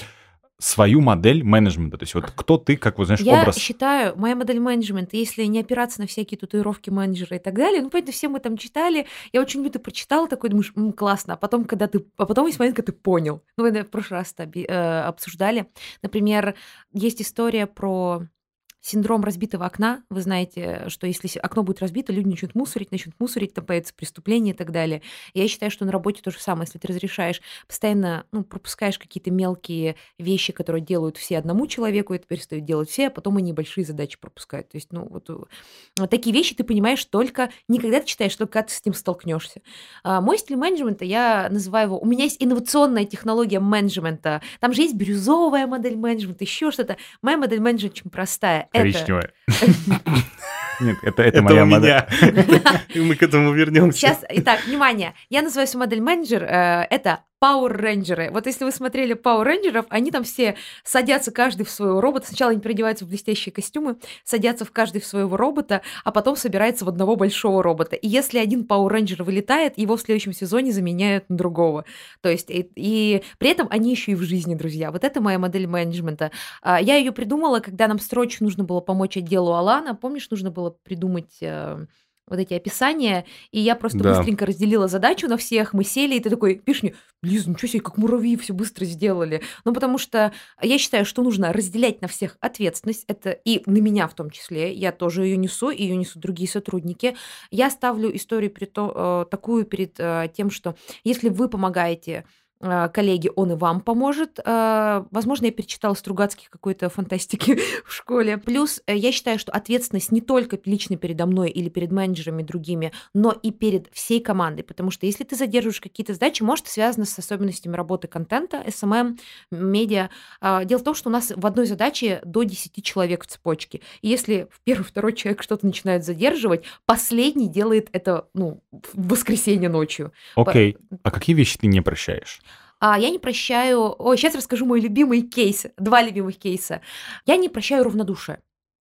свою модель менеджмента? То есть вот кто ты, как вот, знаешь, я образ? Я считаю, моя модель менеджмента, если не опираться на всякие татуировки менеджера и так далее, ну, поэтому все мы там читали, я очень ты прочитала, такой думаешь, М, классно, а потом, когда ты, а потом есть момент, когда ты понял. Ну, мы в прошлый раз э, обсуждали. Например, есть история про синдром разбитого окна. Вы знаете, что если окно будет разбито, люди начнут мусорить, начнут мусорить, там появятся преступления и так далее. Я считаю, что на работе то же самое. Если ты разрешаешь, постоянно ну, пропускаешь какие-то мелкие вещи, которые делают все одному человеку, это перестают делать все, а потом они большие задачи пропускают. То есть, ну, вот, вот э, такие вещи ты понимаешь только, никогда ты читаешь, только когда ты с ним столкнешься. А, мой стиль менеджмента, я называю его, у меня есть инновационная технология менеджмента. Там же есть бирюзовая модель менеджмента, еще что-то. Моя модель менеджмента очень простая Коричневая. Нет, это, это, это моя модель. И мы к этому вернемся. Сейчас, итак, внимание. Я называю свою модель менеджер. Э, это Power Рейнджеры. Вот если вы смотрели Power Рейнджеров, они там все садятся каждый в своего робота. Сначала они переодеваются в блестящие костюмы, садятся в каждый в своего робота, а потом собирается в одного большого робота. И если один Power Рейнджер вылетает, его в следующем сезоне заменяют на другого. То есть, и, и при этом они еще и в жизни, друзья. Вот это моя модель менеджмента. А, я ее придумала, когда нам срочно нужно было помочь отделу Алана. Помнишь, нужно было придумать э, вот эти описания, и я просто да. быстренько разделила задачу на всех, мы сели, и ты такой, пишешь мне, Лиз, ничего себе, как муравьи все быстро сделали. Ну, потому что я считаю, что нужно разделять на всех ответственность, это и на меня в том числе, я тоже ее несу, ее несут другие сотрудники. Я ставлю историю перед то, э, такую перед э, тем, что если вы помогаете коллеги, он и вам поможет. А, возможно, я перечитала Стругацких какой-то фантастики в школе. Плюс э, я считаю, что ответственность не только лично передо мной или перед менеджерами другими, но и перед всей командой. Потому что если ты задерживаешь какие-то задачи, может, связано с особенностями работы контента, SMM, медиа. А, дело в том, что у нас в одной задаче до 10 человек в цепочке. И если первый, второй человек что-то начинает задерживать, последний делает это ну, в воскресенье ночью. Окей. Okay. А какие вещи ты не прощаешь? А я не прощаю... Ой, сейчас расскажу мой любимый кейс. Два любимых кейса. Я не прощаю равнодушие.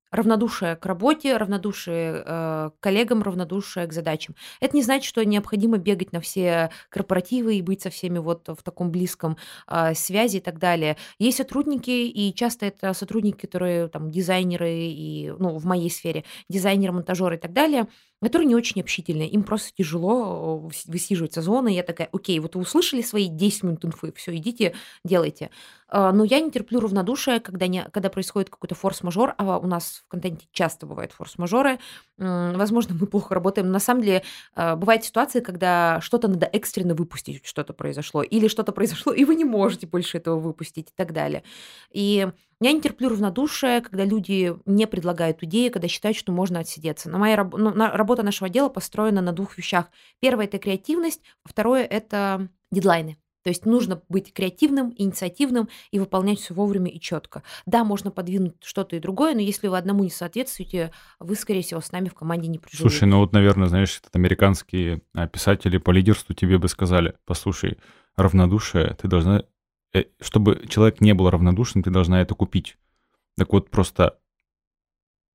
Равнодушие к работе, равнодушие э, к коллегам, равнодушие к задачам. Это не значит, что необходимо бегать на все корпоративы и быть со всеми вот в таком близком э, связи и так далее. Есть сотрудники, и часто это сотрудники, которые там дизайнеры и, ну, в моей сфере, дизайнеры, монтажеры и так далее – которые не очень общительные. Им просто тяжело высиживать зоны. Я такая, окей, вот вы услышали свои 10 минут инфы, все, идите, делайте. А, но я не терплю равнодушие, когда, не, когда происходит какой-то форс-мажор, а у нас в контенте часто бывают форс-мажоры. Возможно, мы плохо работаем, но на самом деле а, бывают ситуации, когда что-то надо экстренно выпустить, что-то произошло, или что-то произошло, и вы не можете больше этого выпустить и так далее. И я не терплю равнодушие, когда люди не предлагают идеи, когда считают, что можно отсидеться. Но моя ну, работа нашего дела построена на двух вещах. Первое – это креативность, второе – это дедлайны. То есть нужно быть креативным, инициативным и выполнять все вовремя и четко. Да, можно подвинуть что-то и другое, но если вы одному не соответствуете, вы, скорее всего, с нами в команде не проживете. Слушай, ну вот, наверное, знаешь, этот американские а, писатели по лидерству тебе бы сказали, послушай, равнодушие, ты должна... Э, чтобы человек не был равнодушным, ты должна это купить. Так вот, просто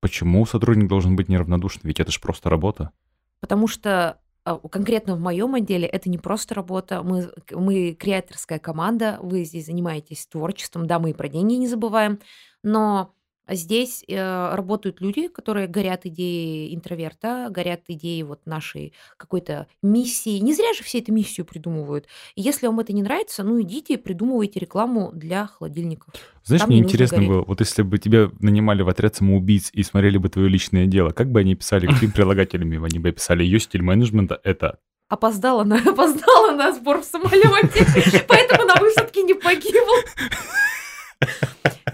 почему сотрудник должен быть неравнодушным? Ведь это же просто работа. Потому что а, конкретно в моем отделе это не просто работа, мы, мы креаторская команда, вы здесь занимаетесь творчеством, да, мы и про деньги не забываем, но Здесь э, работают люди, которые горят идеей интроверта, горят идеей вот нашей какой-то миссии. Не зря же все эту миссию придумывают. И если вам это не нравится, ну идите придумывайте рекламу для холодильников. Знаешь, Там мне интересно гореть. было, вот если бы тебя нанимали в отряд самоубийц и смотрели бы твое личное дело, как бы они писали, какими прилагательными они бы писали? Ее стиль менеджмента — это опоздала на, опоздала на сбор в самолете, поэтому на высадке не погибла.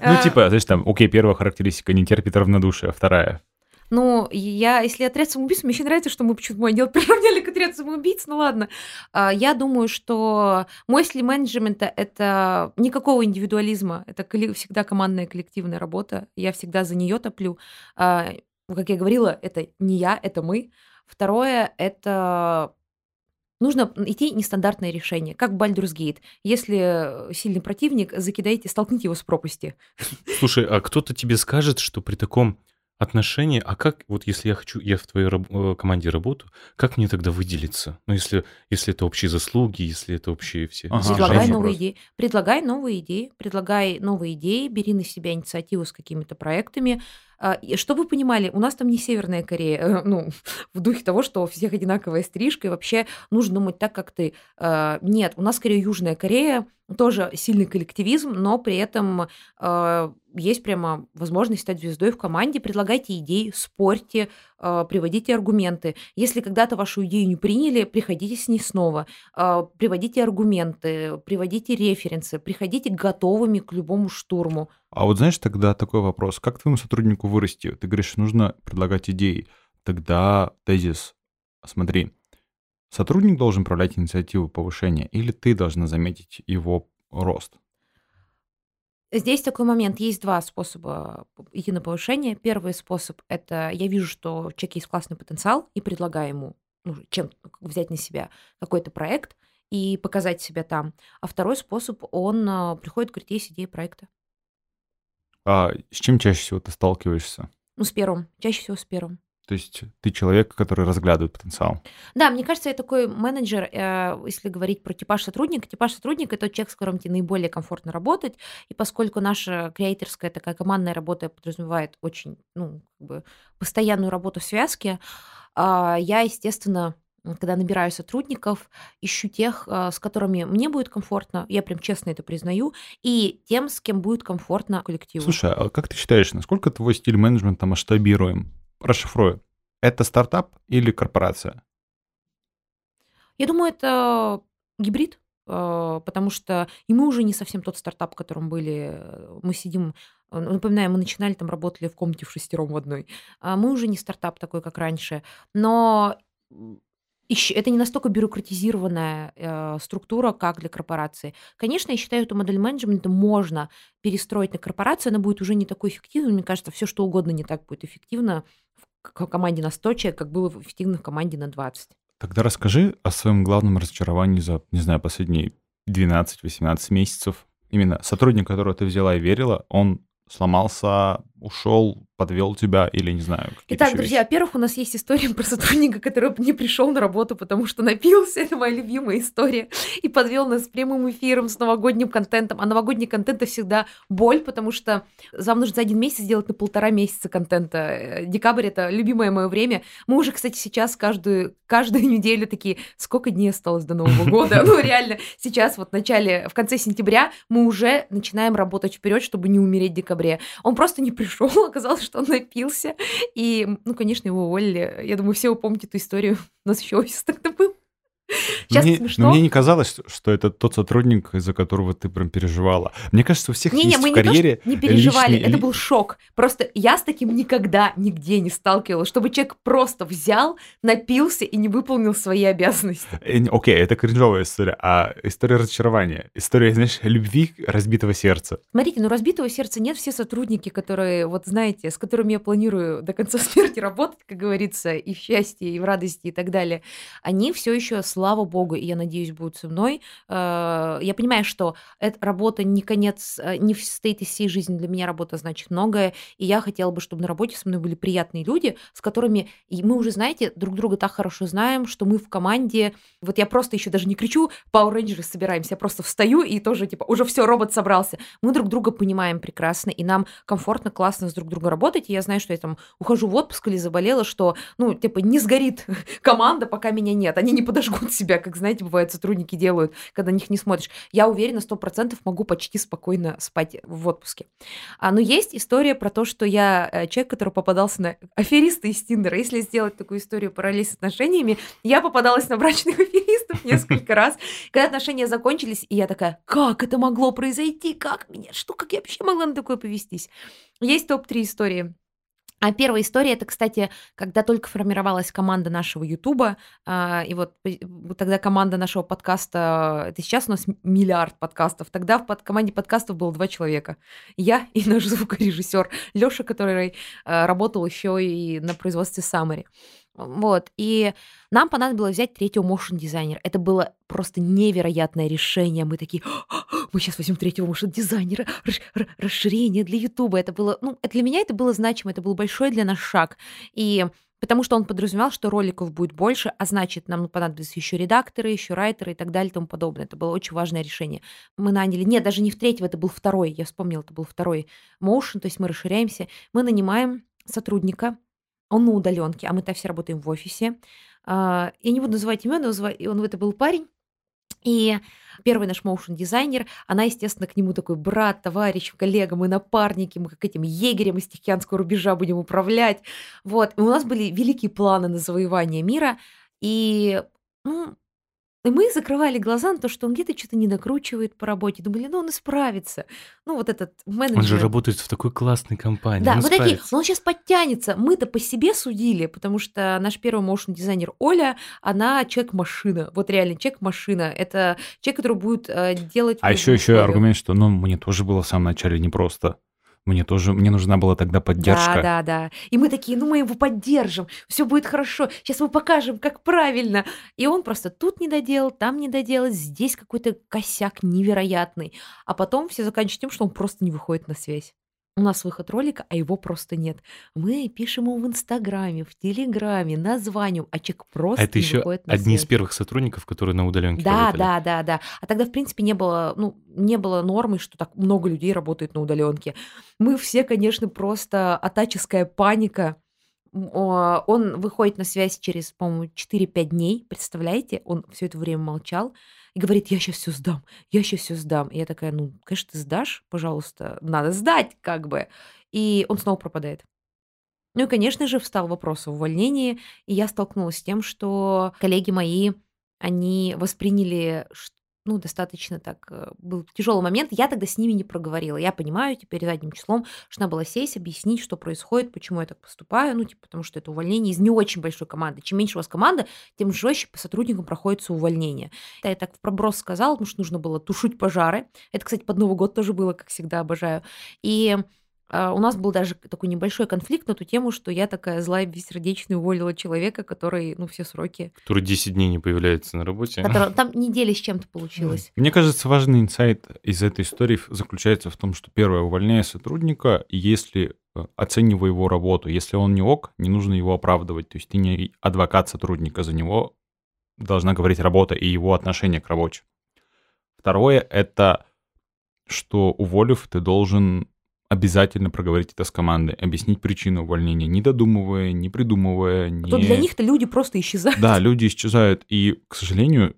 Ну, типа, знаешь, там, окей, первая характеристика не терпит равнодушия, вторая. Ну, я, если отряд самоубийц, мне очень нравится, что мы почему-то мой отдел приравняли к отряду самоубийц, ну ладно. А, я думаю, что мой стиль менеджмента — это никакого индивидуализма, это всегда командная коллективная работа, я всегда за нее топлю. А, как я говорила, это не я, это мы. Второе — это нужно идти нестандартное решение, как Baldur's Gate. Если сильный противник, закидайте, столкните его с пропасти. Слушай, а кто-то тебе скажет, что при таком отношении, а как, вот если я хочу, я в твоей раб, э, команде работаю, как мне тогда выделиться? Ну, если, если это общие заслуги, если это общие все... Ага, предлагай новые идеи. Предлагай новые идеи. Предлагай новые идеи, бери на себя инициативу с какими-то проектами, а, Чтобы вы понимали, у нас там не Северная Корея, э, ну, в духе того, что у всех одинаковая стрижка, и вообще нужно думать так, как ты. А, нет, у нас скорее Южная Корея, тоже сильный коллективизм, но при этом э, есть прямо возможность стать звездой в команде. Предлагайте идеи, спорьте, э, приводите аргументы. Если когда-то вашу идею не приняли, приходите с ней снова. Э, приводите аргументы, приводите референсы, приходите готовыми к любому штурму. А вот знаешь, тогда такой вопрос. Как твоему сотруднику вырасти? Ты говоришь, нужно предлагать идеи. Тогда тезис. Смотри, Сотрудник должен проявлять инициативу повышения или ты должна заметить его рост? Здесь такой момент. Есть два способа идти на повышение. Первый способ – это я вижу, что у человека есть классный потенциал и предлагаю ему ну, чем взять на себя какой-то проект и показать себя там. А второй способ, он а, приходит, говорит, есть идея проекта. А с чем чаще всего ты сталкиваешься? Ну, с первым. Чаще всего с первым. То есть ты человек, который разглядывает потенциал. Да, мне кажется, я такой менеджер, э, если говорить про типаж сотрудника. Типаж сотрудника – это тот человек, с которым тебе наиболее комфортно работать. И поскольку наша креаторская такая командная работа подразумевает очень ну, как бы постоянную работу в связке, а, я, естественно, когда набираю сотрудников, ищу тех, а, с которыми мне будет комфортно, я прям честно это признаю, и тем, с кем будет комфортно коллективу. Слушай, а как ты считаешь, насколько твой стиль менеджмента масштабируем? Расшифрую. Это стартап или корпорация? Я думаю, это гибрид, э, потому что и мы уже не совсем тот стартап, в котором были. Мы сидим, э, напоминаю, мы начинали там, работали в комнате в шестером в одной. А мы уже не стартап такой, как раньше. Но это не настолько бюрократизированная э, структура, как для корпорации. Конечно, я считаю, эту модель менеджмента можно перестроить на корпорацию, она будет уже не такой эффективной. Мне кажется, все что угодно не так будет эффективно команде на 100 человек, как было эффективно в команде на 20. Тогда расскажи о своем главном разочаровании за, не знаю, последние 12-18 месяцев. Именно сотрудник, которого ты взяла и верила, он сломался ушел, подвел тебя или не знаю. Итак, друзья, во-первых, у нас есть история про сотрудника, который не пришел на работу, потому что напился. Это моя любимая история. И подвел нас прямым эфиром, с новогодним контентом. А новогодний контент это всегда боль, потому что вам нужно за один месяц сделать на полтора месяца контента. Э, декабрь это любимое мое время. Мы уже, кстати, сейчас каждую, каждую неделю такие, сколько дней осталось до Нового года? Ну, реально, сейчас вот в начале, в конце сентября мы уже начинаем работать вперед, чтобы не умереть в декабре. Он просто не пришел, оказалось, что он напился. И, ну, конечно, его уволили. Я думаю, все вы помните эту историю. У нас еще офис тогда был. Сейчас мне, смешно. Но мне не казалось, что это тот сотрудник, из-за которого ты прям переживала. Мне кажется, у всех не, есть не, мы в карьере не, то, не переживали, личный... это был шок. Просто я с таким никогда нигде не сталкивалась, чтобы человек просто взял, напился и не выполнил свои обязанности. Э, окей, это кринжовая история, а история разочарования, история, знаешь, любви разбитого сердца. Смотрите, ну разбитого сердца нет, все сотрудники, которые, вот знаете, с которыми я планирую до конца смерти работать, как говорится, и в счастье, и в радости, и так далее, они все еще, слава богу, и я надеюсь, будут со мной. Э, я понимаю, что эта работа не конец, э, не состоит из всей жизни. Для меня работа значит многое, и я хотела бы, чтобы на работе со мной были приятные люди, с которыми мы уже, знаете, друг друга так хорошо знаем, что мы в команде. Вот я просто еще даже не кричу Power Rangers собираемся, я просто встаю и тоже типа уже все, робот собрался. Мы друг друга понимаем прекрасно, и нам комфортно, классно с друг другом работать. И я знаю, что я там ухожу в отпуск или заболела, что, ну, типа, не сгорит команда, пока меня нет. Они не подожгут себя, как, знаете, бывает, сотрудники делают, когда на них не смотришь. Я уверена, сто процентов могу почти спокойно спать в отпуске. А, но есть история про то, что я э, человек, который попадался на аферисты из Тиндера. Если сделать такую историю параллель с отношениями, я попадалась на брачных аферистов несколько раз, когда отношения закончились, и я такая, как это могло произойти? Как меня? Что, как я вообще могла на такое повестись? Есть топ-3 истории а первая история это, кстати, когда только формировалась команда нашего Ютуба, а, и вот тогда команда нашего подкаста, это сейчас у нас миллиард подкастов, тогда в под команде подкастов было два человека. Я и наш звукорежиссер Лёша, который а, работал еще и на производстве Самари. Вот. И нам понадобилось взять третьего motion дизайнера. Это было просто невероятное решение. Мы такие, мы сейчас возьмем третьего motion дизайнера, расширение для Ютуба. Это было, ну, для меня это было значимо, это был большой для нас шаг. И потому что он подразумевал, что роликов будет больше, а значит, нам понадобятся еще редакторы, еще райтеры и так далее и тому подобное. Это было очень важное решение. Мы наняли, нет, даже не в третьего, это был второй, я вспомнила, это был второй motion, то есть мы расширяемся, мы нанимаем сотрудника, он на удаленке, а мы-то все работаем в офисе. А, я не буду называть имен, он это был парень. И первый наш моушен дизайнер, она, естественно, к нему такой брат, товарищ, коллега, мы напарники, мы как этим егерем из Тихоокеанского рубежа будем управлять. Вот. И у нас были великие планы на завоевание мира. И ну, и мы закрывали глаза на то, что он где-то что-то не докручивает по работе. Думали, ну он исправится. Ну вот этот менеджер. Он же работает в такой классной компании. Да, мы справится. такие, ну он сейчас подтянется. Мы-то по себе судили, потому что наш первый моушен дизайнер Оля, она человек-машина. Вот реально человек-машина. Это человек, который будет э, делать... А еще, еще аргумент, что ну мне тоже было в самом начале непросто. Мне тоже, мне нужна была тогда поддержка. Да, да, да. И мы такие, ну мы его поддержим, все будет хорошо, сейчас мы покажем, как правильно. И он просто тут не доделал, там не доделал, здесь какой-то косяк невероятный. А потом все заканчивают тем, что он просто не выходит на связь у нас выход ролика, а его просто нет. Мы пишем ему в Инстаграме, в Телеграме, названием, а человек просто а это еще одни связь. из первых сотрудников, которые на удаленке Да, работали. да, да, да. А тогда, в принципе, не было, ну, не было нормы, что так много людей работает на удаленке. Мы все, конечно, просто атаческая паника. Он выходит на связь через, по-моему, 4-5 дней, представляете? Он все это время молчал и говорит, я сейчас все сдам, я сейчас все сдам. И я такая, ну, конечно, ты сдашь, пожалуйста, надо сдать, как бы. И он снова пропадает. Ну и, конечно же, встал вопрос о увольнении, и я столкнулась с тем, что коллеги мои, они восприняли, ну, достаточно так, э, был тяжелый момент. Я тогда с ними не проговорила. Я понимаю теперь задним числом, что надо было сесть, объяснить, что происходит, почему я так поступаю, ну, типа, потому что это увольнение из не очень большой команды. Чем меньше у вас команда, тем жестче по сотрудникам проходится увольнение. Я так в проброс сказала, потому что нужно было тушить пожары. Это, кстати, под Новый год тоже было, как всегда, обожаю. И у нас был даже такой небольшой конфликт на ту тему, что я такая злая, бессердечная, уволила человека, который, ну, все сроки... Который 10 дней не появляется на работе. Который, там неделя с чем-то получилось. Мне кажется, важный инсайт из этой истории заключается в том, что первое, увольняя сотрудника, если э, оценивая его работу, если он не ок, не нужно его оправдывать. То есть ты не адвокат сотрудника, за него должна говорить работа и его отношение к работе. Второе — это что, уволив, ты должен обязательно проговорить это с командой, объяснить причину увольнения, не додумывая, не придумывая. А не... то для них-то люди просто исчезают. Да, люди исчезают. И, к сожалению,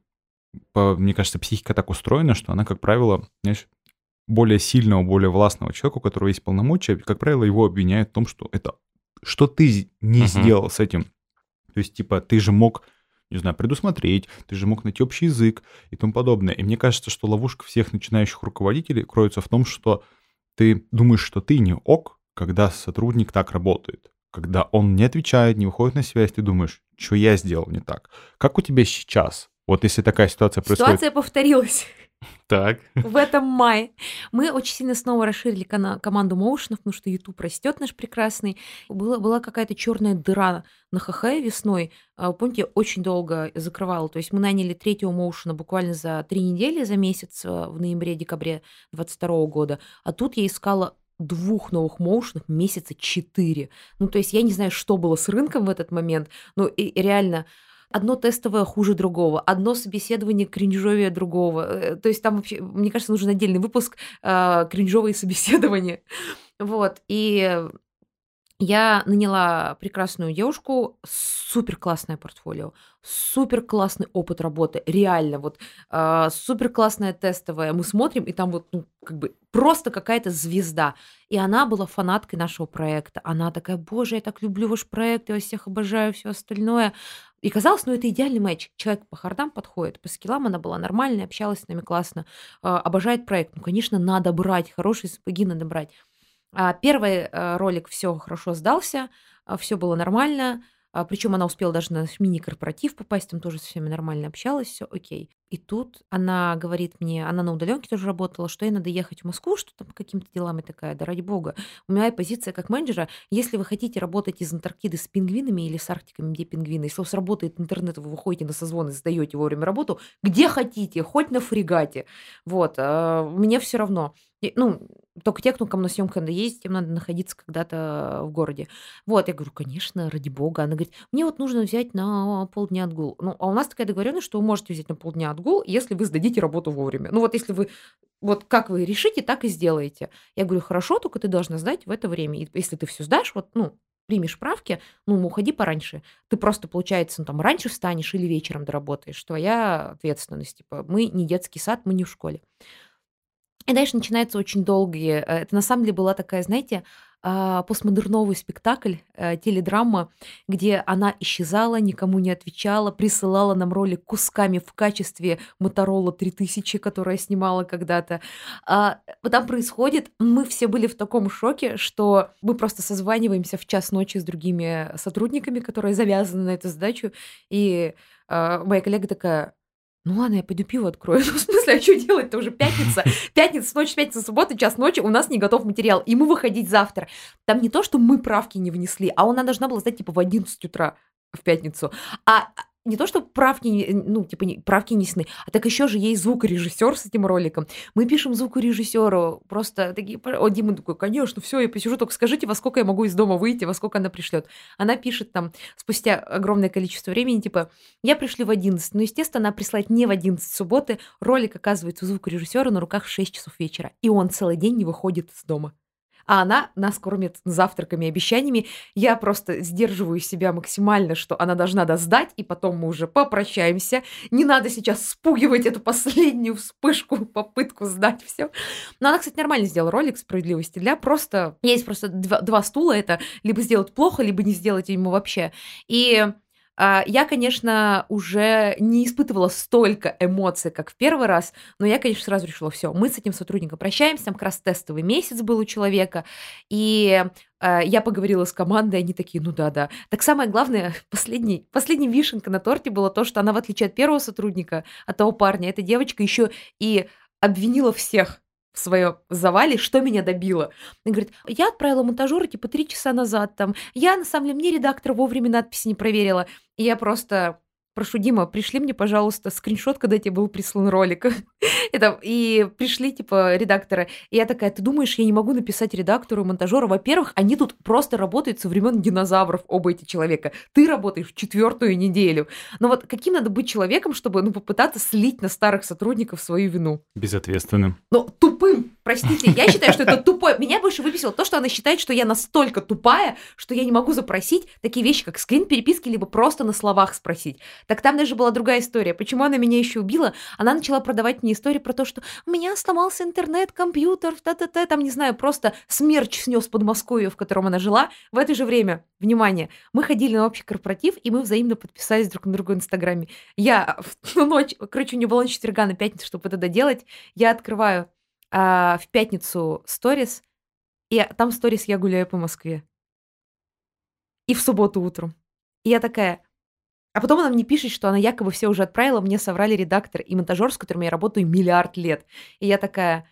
по, мне кажется, психика так устроена, что она, как правило, знаешь, более сильного, более властного человека, у которого есть полномочия, как правило, его обвиняют в том, что это что ты не uh-huh. сделал с этим. То есть, типа, ты же мог, не знаю, предусмотреть, ты же мог найти общий язык и тому подобное. И мне кажется, что ловушка всех начинающих руководителей кроется в том, что ты думаешь, что ты не ок, когда сотрудник так работает. Когда он не отвечает, не выходит на связь, ты думаешь, что я сделал не так. Как у тебя сейчас? Вот если такая ситуация происходит... Ситуация повторилась. Так. В этом мае. Мы очень сильно снова расширили команду моушенов, потому что YouTube растет наш прекрасный. Была, была какая-то черная дыра на ХХ весной. А, помните, очень долго закрывала. То есть мы наняли третьего моушена буквально за три недели, за месяц а, в ноябре-декабре 22 года. А тут я искала двух новых моушенов месяца четыре. Ну, то есть я не знаю, что было с рынком в этот момент, но и реально одно тестовое хуже другого, одно собеседование кринжовее другого. Э, то есть там вообще, мне кажется, нужен отдельный выпуск э, кринжовые собеседования. Вот. И я наняла прекрасную девушку, супер классное портфолио, супер классный опыт работы, реально вот э, супер классная тестовая. Мы смотрим и там вот ну как бы просто какая-то звезда. И она была фанаткой нашего проекта. Она такая, боже, я так люблю ваш проект, я вас всех обожаю, все остальное. И казалось, ну это идеальный матч. Человек по хардам подходит, по скиллам она была нормальная, общалась с нами классно, э, обожает проект. Ну, конечно, надо брать, хорошие сапоги надо брать. А первый э, ролик все хорошо сдался, а, все было нормально. А, Причем она успела даже на мини-корпоратив попасть, там тоже со всеми нормально общалась, все окей. И тут она говорит мне, она на удаленке тоже работала, что ей надо ехать в Москву, что там по каким-то делам и такая, да ради бога. У меня позиция как менеджера, если вы хотите работать из Антарктиды с пингвинами или с Арктиками, где пингвины, если у вас работает интернет, вы выходите на созвон и сдаете вовремя работу, где хотите, хоть на фрегате. Вот, мне все равно. И, ну, только те, кто ко мне на съемку надо ездить, им надо находиться когда-то в городе. Вот, я говорю, конечно, ради бога. Она говорит, мне вот нужно взять на полдня отгул. Ну, а у нас такая договоренность, что вы можете взять на полдня отгул, если вы сдадите работу вовремя. Ну, вот если вы, вот как вы решите, так и сделаете. Я говорю, хорошо, только ты должна сдать в это время. И если ты все сдашь, вот, ну, примешь правки, ну, уходи пораньше. Ты просто, получается, ну, там, раньше встанешь или вечером доработаешь. Твоя ответственность. Типа, мы не детский сад, мы не в школе. И дальше начинается очень долгий. Э, это на самом деле была такая, знаете, а, постмодерновый спектакль, э, теледрама, где она исчезала, никому не отвечала, присылала нам ролик кусками в качестве Моторола 3000, которая снимала когда-то. А, там происходит, мы все были в таком шоке, что мы просто созваниваемся в час ночи с другими сотрудниками, которые завязаны на эту задачу, и а, моя коллега такая, ну ладно, я пойду пиво открою. Ну, в смысле, а что делать-то уже пятница? Пятница, ночь, пятница, суббота, час ночи, у нас не готов материал, мы выходить завтра. Там не то, что мы правки не внесли, а она должна была сдать типа в 11 утра в пятницу. А не то, что правки, ну, типа, правки не сны, а так еще же есть звукорежиссер с этим роликом. Мы пишем звукорежиссеру, просто такие, о, Дима такой, конечно, все, я посижу, только скажите, во сколько я могу из дома выйти, во сколько она пришлет. Она пишет там спустя огромное количество времени, типа, я пришлю в 11, но, естественно, она прислать не в 11 субботы, ролик оказывается у звукорежиссера на руках в 6 часов вечера, и он целый день не выходит из дома а она нас кормит завтраками и обещаниями. Я просто сдерживаю себя максимально, что она должна сдать, и потом мы уже попрощаемся. Не надо сейчас спугивать эту последнюю вспышку, попытку сдать все. Но она, кстати, нормально сделала ролик справедливости для просто... Есть просто два, два стула, это либо сделать плохо, либо не сделать ему вообще. И я, конечно, уже не испытывала столько эмоций, как в первый раз, но я, конечно, сразу решила, все, мы с этим сотрудником прощаемся, там как раз тестовый месяц был у человека, и а, я поговорила с командой, они такие, ну да-да. Так самое главное, последний, последний вишенка на торте было то, что она, в отличие от первого сотрудника, от того парня, эта девочка еще и обвинила всех в своем завале, что меня добило. Он говорит, я отправила монтажера типа три часа назад там. Я, на самом деле, мне редактор вовремя надписи не проверила. И я просто прошу, Дима, пришли мне, пожалуйста, скриншот, когда тебе был прислан ролик. Это, и пришли, типа, редакторы. И я такая, ты думаешь, я не могу написать редактору, монтажеру? Во-первых, они тут просто работают со времен динозавров, оба эти человека. Ты работаешь четвертую неделю. Но вот каким надо быть человеком, чтобы ну, попытаться слить на старых сотрудников свою вину? Безответственным. Ну, тупым, простите. Я считаю, что это тупое. Меня больше выписало то, что она считает, что я настолько тупая, что я не могу запросить такие вещи, как скрин переписки, либо просто на словах спросить. Так там даже была другая история. Почему она меня еще убила? Она начала продавать мне историю про то, что у меня сломался интернет, компьютер, та-та-та, там, не знаю, просто смерч снес Подмосковье, в котором она жила. В это же время, внимание, мы ходили на общий корпоратив, и мы взаимно подписались друг на друга в Инстаграме. Я в ночь, короче, у нее была ночь четверга на пятницу, чтобы это доделать, я открываю а, в пятницу сторис, и там сторис я гуляю по Москве. И в субботу утром. И я такая, а потом она мне пишет, что она якобы все уже отправила, мне соврали редактор и монтажер, с которым я работаю миллиард лет. И я такая,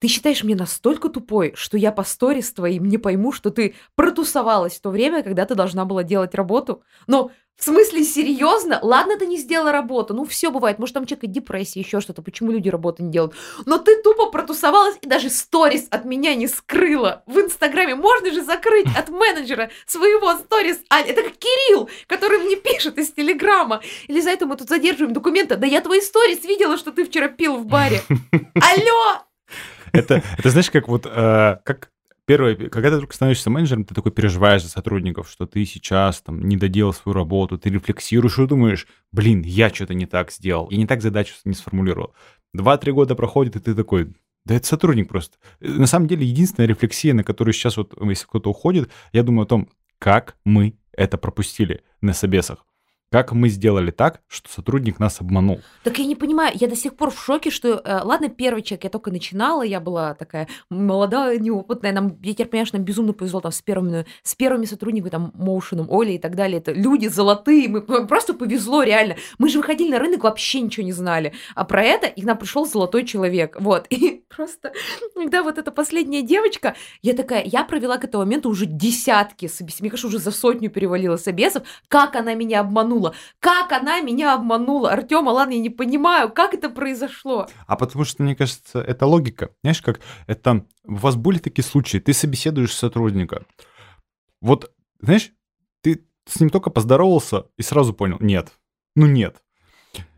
ты считаешь меня настолько тупой, что я по сторис твоим не пойму, что ты протусовалась в то время, когда ты должна была делать работу? Но в смысле, серьезно? Ладно, ты не сделала работу. Ну, все бывает. Может, там человек депрессия, еще что-то. Почему люди работу не делают? Но ты тупо протусовалась и даже сторис от меня не скрыла. В Инстаграме можно же закрыть от менеджера своего сторис. А, это как Кирилл, который мне пишет из Телеграма. Или за это мы тут задерживаем документы. Да я твои сторис видела, что ты вчера пил в баре. Алло! Это, это знаешь, как вот, э, как первое, когда ты только становишься менеджером, ты такой переживаешь за сотрудников, что ты сейчас там не доделал свою работу, ты рефлексируешь и думаешь, блин, я что-то не так сделал, я не так задачу не сформулировал. Два-три года проходит, и ты такой, да это сотрудник просто. На самом деле, единственная рефлексия, на которую сейчас вот, если кто-то уходит, я думаю о том, как мы это пропустили на собесах. Как мы сделали так, что сотрудник нас обманул? Так я не понимаю, я до сих пор в шоке, что, э, ладно, первый человек, я только начинала, я была такая молодая, неопытная, нам, я теперь понимаю, что нам безумно повезло там с первыми, с первыми сотрудниками, там, Моушеном, Олей и так далее, это люди золотые, мы просто повезло реально. Мы же выходили на рынок, вообще ничего не знали, а про это и к нам пришел золотой человек, вот, и просто, когда вот эта последняя девочка, я такая, я провела к этому моменту уже десятки собесов, мне кажется, уже за сотню перевалила собесов, как она меня обманула, обманула. Как она меня обманула? Артема, ладно, я не понимаю, как это произошло. А потому что, мне кажется, это логика. Знаешь, как это... У вас были такие случаи, ты собеседуешь сотрудника. Вот, знаешь, ты с ним только поздоровался и сразу понял, нет, ну нет.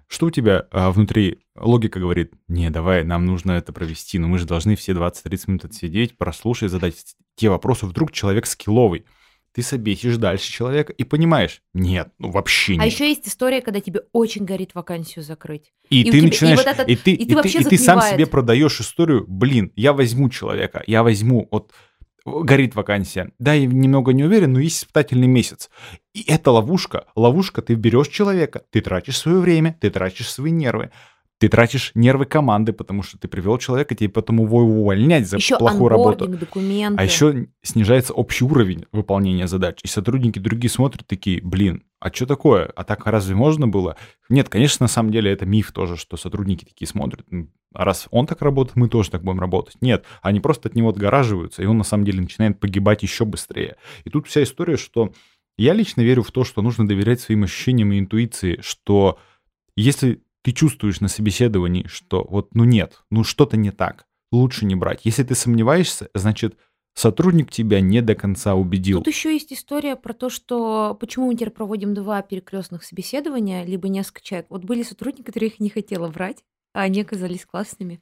Что у тебя а, внутри логика говорит, не, давай, нам нужно это провести, но мы же должны все 20-30 минут отсидеть, прослушать, задать те вопросы. Вдруг человек скилловый ты собесишь дальше человека и понимаешь, нет, ну вообще нет. А еще есть история, когда тебе очень горит вакансию закрыть. И, и ты тебя, начинаешь, и, вот этот, и ты, и, ты, и, ты, и ты сам себе продаешь историю, блин, я возьму человека, я возьму, вот горит вакансия. Да, я немного не уверен, но есть испытательный месяц. И это ловушка. Ловушка, ты берешь человека, ты тратишь свое время, ты тратишь свои нервы. Ты тратишь нервы команды, потому что ты привел человека, тебе потом его увольнять за еще плохую работу. Документы. А еще снижается общий уровень выполнения задач. И сотрудники другие смотрят такие, блин, а что такое? А так разве можно было? Нет, конечно, на самом деле это миф тоже, что сотрудники такие смотрят. А раз он так работает, мы тоже так будем работать. Нет, они просто от него отгораживаются, и он на самом деле начинает погибать еще быстрее. И тут вся история, что я лично верю в то, что нужно доверять своим ощущениям и интуиции, что если ты чувствуешь на собеседовании, что вот, ну нет, ну что-то не так, лучше не брать. Если ты сомневаешься, значит, сотрудник тебя не до конца убедил. Тут еще есть история про то, что почему мы теперь проводим два перекрестных собеседования, либо несколько человек. Вот были сотрудники, которых не хотела брать, а они оказались классными.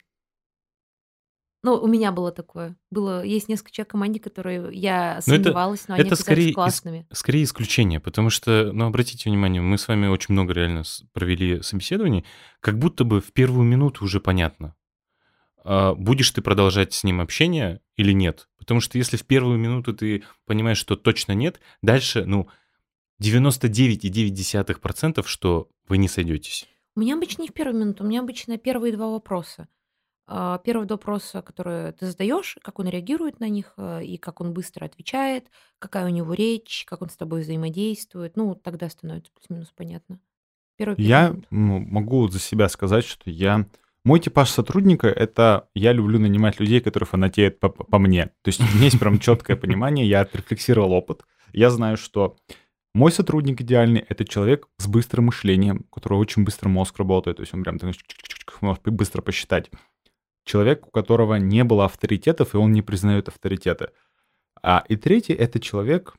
Ну, у меня было такое. Было, есть несколько человек в команде, которые я сомневалась, но, это, но они это скорее классными. Ис, скорее исключение, потому что, ну, обратите внимание, мы с вами очень много реально провели собеседований, как будто бы в первую минуту уже понятно, а будешь ты продолжать с ним общение или нет. Потому что если в первую минуту ты понимаешь, что точно нет, дальше, ну, 99,9%, что вы не сойдетесь. У меня обычно не в первую минуту, у меня обычно первые два вопроса. А, первый вопрос, который ты задаешь, как он реагирует на них, э, и как он быстро отвечает, какая у него речь, как он с тобой взаимодействует. Ну, тогда становится плюс-минус понятно. Первый Я ну, могу за себя сказать, что я Мой типаж сотрудника — это я люблю нанимать людей, которые фанатеют по, по мне. То есть у меня есть прям четкое понимание, я отрефлексировал опыт. Я знаю, что мой сотрудник идеальный — это человек с быстрым мышлением, у которого очень быстро мозг работает, то есть он прям может быстро посчитать. Человек, у которого не было авторитетов, и он не признает авторитеты. А и третий — это человек,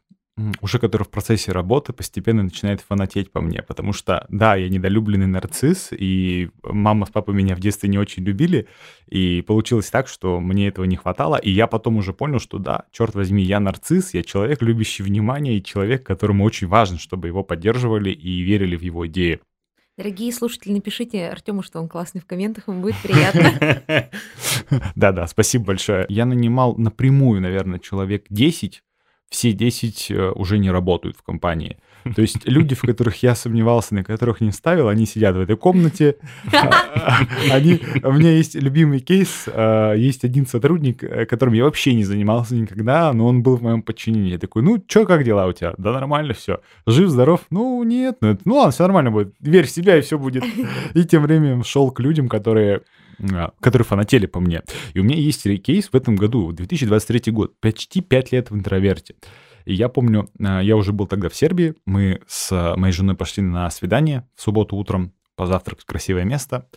уже который в процессе работы постепенно начинает фанатеть по мне, потому что, да, я недолюбленный нарцисс, и мама с папой меня в детстве не очень любили, и получилось так, что мне этого не хватало, и я потом уже понял, что да, черт возьми, я нарцисс, я человек, любящий внимание, и человек, которому очень важно, чтобы его поддерживали и верили в его идеи. Дорогие слушатели, напишите Артему, что он классный в комментах, ему будет приятно. Да-да, спасибо большое. Я нанимал напрямую, наверное, человек 10, все 10 э, уже не работают в компании. То есть люди, в которых я сомневался, на которых не ставил, они сидят в этой комнате. Они, у меня есть любимый кейс. Э, есть один сотрудник, э, которым я вообще не занимался никогда, но он был в моем подчинении. Я такой, ну, чё, как дела у тебя? Да нормально все. Жив, здоров? Ну, нет. Ну, ну ладно, все нормально будет. Верь в себя, и все будет. И тем временем шел к людям, которые а, которые фанатели по мне. И у меня есть кейс в этом году, 2023 год, почти 5 лет в интроверте. И я помню, а, я уже был тогда в Сербии, мы с моей женой пошли на свидание в субботу утром, позавтракать в красивое место,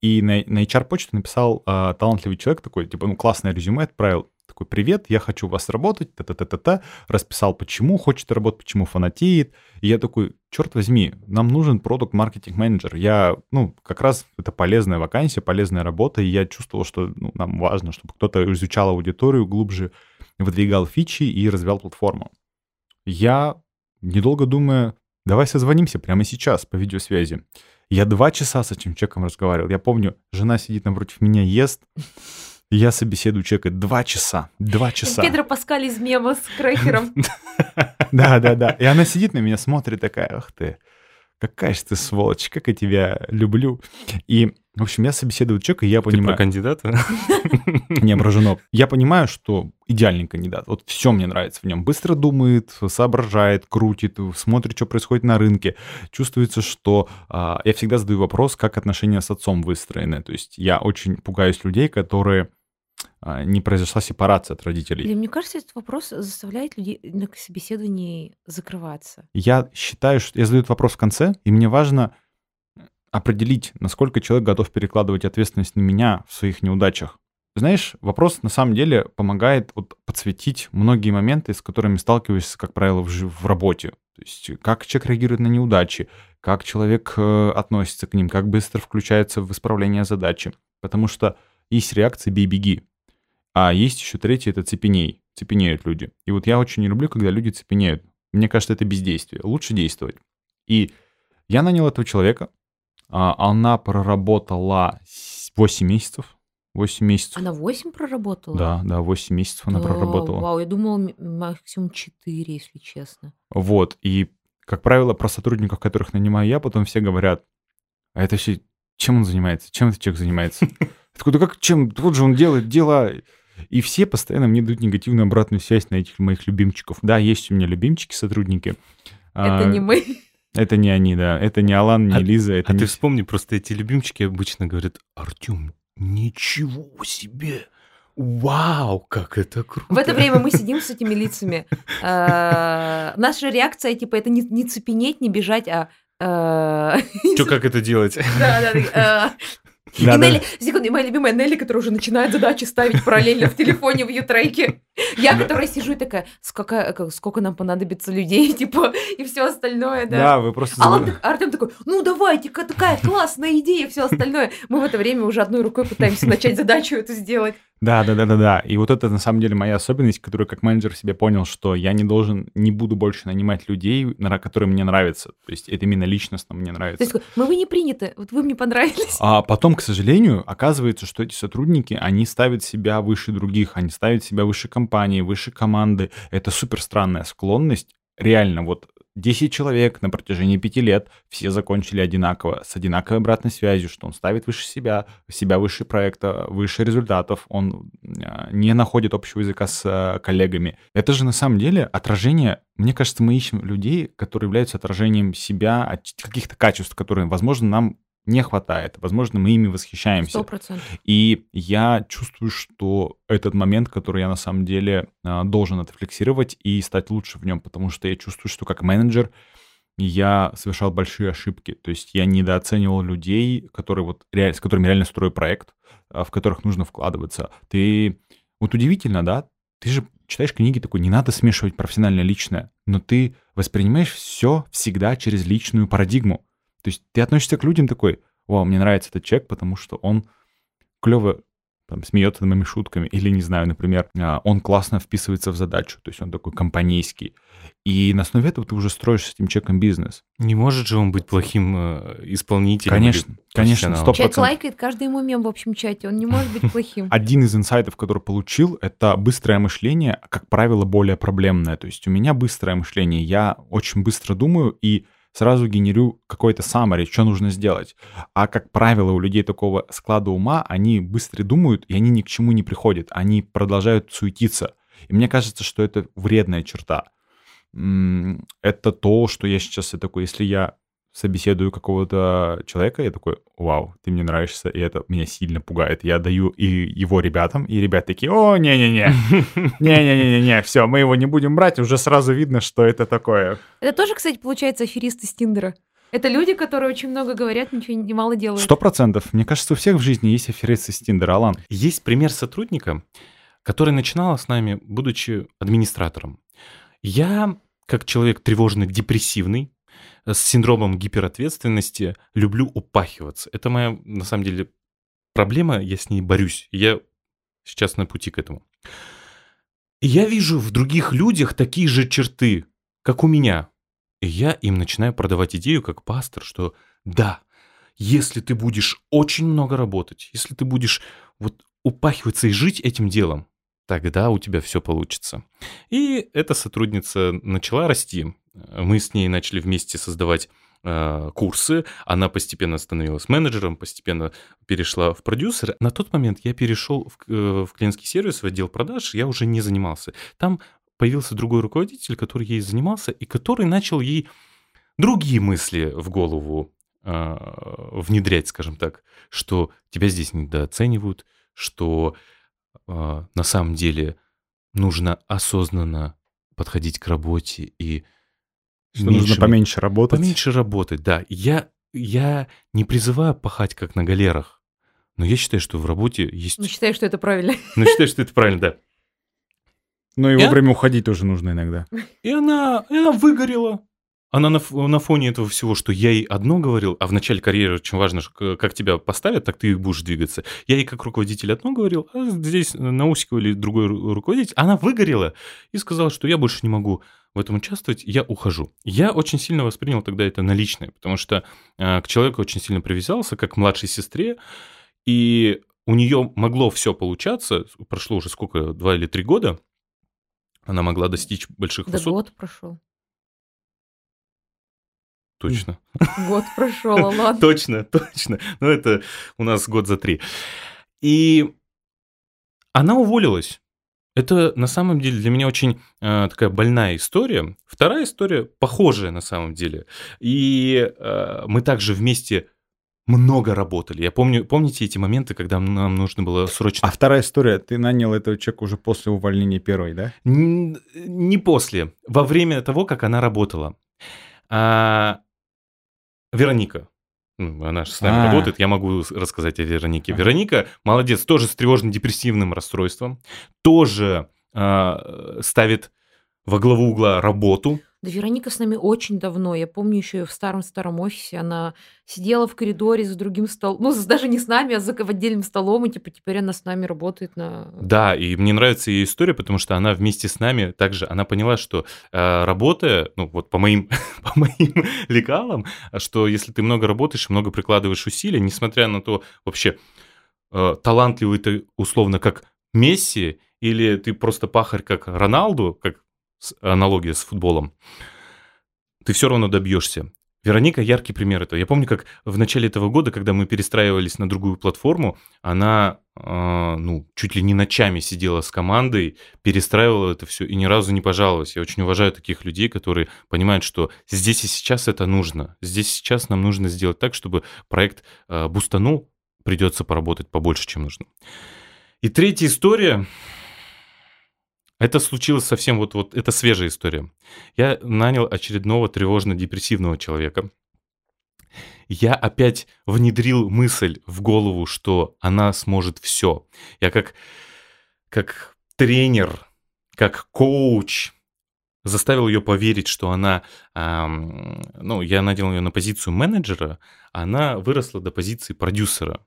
и на, на HR-почту написал э, талантливый человек такой, типа, ну, классное резюме отправил, такой, привет, я хочу у вас работать, та-та-та-та-та, расписал, почему хочет работать, почему фанатеет. И я такой, черт возьми, нам нужен продукт-маркетинг менеджер. Я, ну, как раз это полезная вакансия, полезная работа, и я чувствовал, что ну, нам важно, чтобы кто-то изучал аудиторию, глубже выдвигал фичи и развивал платформу. Я, недолго думая, давай созвонимся прямо сейчас по видеосвязи. Я два часа с этим человеком разговаривал. Я помню, жена сидит напротив меня, ест, я собеседую человека два часа. Два часа. Педро Паскаль из мема с крекером. Да, да, да. И она сидит на меня, смотрит такая, ах ты, какая же ты сволочь, как я тебя люблю. И, в общем, я собеседую человека, и я понимаю... Ты про кандидата? Не, про жену. Я понимаю, что идеальный кандидат. Вот все мне нравится в нем. Быстро думает, соображает, крутит, смотрит, что происходит на рынке. Чувствуется, что а, я всегда задаю вопрос, как отношения с отцом выстроены. То есть я очень пугаюсь людей, которые не произошла сепарация от родителей. Или, мне кажется, этот вопрос заставляет людей на собеседовании закрываться. Я считаю, что я задаю этот вопрос в конце, и мне важно определить, насколько человек готов перекладывать ответственность на меня в своих неудачах. Знаешь, вопрос на самом деле помогает вот подсветить многие моменты, с которыми сталкиваешься, как правило, в, в работе. То есть как человек реагирует на неудачи, как человек э, относится к ним, как быстро включается в исправление задачи. Потому что есть реакция «бей-беги». А есть еще третье, это цепеней. Цепенеют люди. И вот я очень не люблю, когда люди цепенеют. Мне кажется, это бездействие. Лучше действовать. И я нанял этого человека. А она проработала 8 месяцев. 8 месяцев. Она 8 проработала? Да, да, 8 месяцев она Да, проработала. Вау, я думала максимум 4, если честно. Вот. И, как правило, про сотрудников, которых нанимаю я, потом все говорят, а это все, чем он занимается? Чем этот человек занимается? Я такой, да как, чем? Вот же он делает дела. И все постоянно мне дают негативную обратную связь на этих моих любимчиков. Да, есть у меня любимчики, сотрудники. Это А, не мы. Это не они, да. Это не Алан, не А- Лиза. Это А не ты вспомни, просто эти любимчики обычно говорят, Артем, ничего себе! Вау, как это круто! В это время мы сидим с этими лицами. Э, Наша реакция, типа, это не не цепенеть, не бежать, а... э, Что, как это делать? Да, да, да. э, И Да. Нелли, секунду, и моя любимая Нелли, которая уже начинает задачи ставить параллельно в телефоне в ютреке. Я, которая сижу и такая, сколько, как- сколько нам понадобится людей, типа, и все остальное, да. Да, вы просто... А Артем такой, ну давайте, ка- такая классная идея, все остальное. Мы в это время уже одной рукой пытаемся начать задачу эту сделать. Да, да, да, да, да. И вот это на самом деле моя особенность, которую как менеджер себе понял, что я не должен, не буду больше нанимать людей, которые мне нравятся. То есть это именно личностно мне То нравится. есть, такой, мы вы не приняты, вот вы мне понравились. А потом, к сожалению, оказывается, что эти сотрудники, они ставят себя выше других, они ставят себя выше компании, выше команды. Это супер странная склонность. Реально, вот 10 человек на протяжении 5 лет все закончили одинаково, с одинаковой обратной связью, что он ставит выше себя, себя выше проекта, выше результатов, он а, не находит общего языка с а, коллегами. Это же на самом деле отражение, мне кажется, мы ищем людей, которые являются отражением себя, от каких-то качеств, которые, возможно, нам не хватает. Возможно, мы ими восхищаемся. Сто процентов. И я чувствую, что этот момент, который я на самом деле а, должен отрефлексировать и стать лучше в нем, потому что я чувствую, что как менеджер я совершал большие ошибки. То есть я недооценивал людей, которые вот реаль, с которыми реально строю проект, а, в которых нужно вкладываться. Ты вот удивительно, да? Ты же читаешь книги такой, не надо смешивать профессиональное и личное, но ты воспринимаешь все всегда через личную парадигму. То есть ты относишься к людям такой, вау, мне нравится этот человек, потому что он клево там, смеется над моими шутками, или, не знаю, например, а, он классно вписывается в задачу, то есть он такой компанейский. И на основе этого ты уже строишь с этим человеком бизнес. Не может же он быть плохим э, исполнителем? Конечно, конечно, стоп. Человек лайкает каждый ему мем в общем чате, он не может быть плохим. Один из инсайтов, который получил, это быстрое мышление, как правило, более проблемное. То есть у меня быстрое мышление, я очень быстро думаю, и сразу генерю какой-то summary, что нужно сделать. А, как правило, у людей такого склада ума, они быстро думают, и они ни к чему не приходят. Они продолжают суетиться. И мне кажется, что это вредная черта. Это то, что я сейчас такой, если я собеседую какого-то человека, я такой, вау, ты мне нравишься, и это меня сильно пугает. Я даю и его ребятам, и ребята такие, о, не-не-не, не-не-не-не, все, мы его не будем брать, уже сразу видно, что это такое. Это тоже, кстати, получается аферисты с Тиндера. Это люди, которые очень много говорят, ничего не мало делают. Сто процентов. Мне кажется, у всех в жизни есть аферисты с Тиндера, Алан. Есть пример сотрудника, который начинал с нами, будучи администратором. Я, как человек тревожно-депрессивный, с синдромом гиперответственности люблю упахиваться. Это моя, на самом деле, проблема, я с ней борюсь. Я сейчас на пути к этому. Я вижу в других людях такие же черты, как у меня. И я им начинаю продавать идею как пастор, что да, если ты будешь очень много работать, если ты будешь вот упахиваться и жить этим делом, тогда у тебя все получится. И эта сотрудница начала расти. Мы с ней начали вместе создавать э, курсы. Она постепенно становилась менеджером, постепенно перешла в продюсер. На тот момент я перешел в, э, в клиентский сервис, в отдел продаж, я уже не занимался. Там появился другой руководитель, который ей занимался, и который начал ей другие мысли в голову э, внедрять, скажем так, что тебя здесь недооценивают, что на самом деле нужно осознанно подходить к работе и что меньше, нужно поменьше работать. Поменьше работать, да. Я, я не призываю пахать как на галерах, но я считаю, что в работе есть... Ну, считаю, что это правильно. Ну, считаю, что это правильно, да. Но и, и вовремя уходить тоже нужно иногда. И она, и она выгорела. Она на, на фоне этого всего, что я ей одно говорил, а в начале карьеры очень важно, как тебя поставят, так ты и будешь двигаться. Я ей как руководитель одно говорил, а здесь наускивал или другой руководитель. Она выгорела и сказала, что я больше не могу в этом участвовать, я ухожу. Я очень сильно воспринял тогда это на личное, потому что э, к человеку очень сильно привязался, как к младшей сестре, и у нее могло все получаться, прошло уже сколько, два или три года, она могла достичь больших да высот. год прошел. Точно. Год прошел, ладно. Точно, точно. Ну, это у нас год за три. И она уволилась. Это на самом деле для меня очень э, такая больная история. Вторая история похожая на самом деле. И э, мы также вместе много работали. Я помню, помните эти моменты, когда нам нужно было срочно... А вторая история, ты нанял этого человека уже после увольнения первой, да? Н- не после, во время того, как она работала. А, Вероника. Ну, она же с нами А-а-а. работает, я могу рассказать о Веронике. А-а-а. Вероника молодец, тоже с тревожно-депрессивным расстройством, тоже э, ставит во главу угла работу, да Вероника с нами очень давно. Я помню еще в старом-старом офисе она сидела в коридоре за другим столом. Ну, даже не с нами, а за отдельным столом. И типа теперь она с нами работает на... Да, и мне нравится ее история, потому что она вместе с нами также, она поняла, что э, работая, ну вот по моим, по моим лекалам, что если ты много работаешь, много прикладываешь усилий, несмотря на то вообще э, талантливый ты условно как Месси, или ты просто пахарь как Роналду, как аналогия с футболом, ты все равно добьешься. Вероника яркий пример этого. Я помню, как в начале этого года, когда мы перестраивались на другую платформу, она а, ну, чуть ли не ночами сидела с командой, перестраивала это все и ни разу не пожаловалась. Я очень уважаю таких людей, которые понимают, что здесь и сейчас это нужно. Здесь и сейчас нам нужно сделать так, чтобы проект э, бустанул, придется поработать побольше, чем нужно. И третья история. Это случилось совсем вот, вот это свежая история. Я нанял очередного тревожно-депрессивного человека – я опять внедрил мысль в голову, что она сможет все. Я как, как тренер, как коуч заставил ее поверить, что она, эм, ну, я надел ее на позицию менеджера, она выросла до позиции продюсера.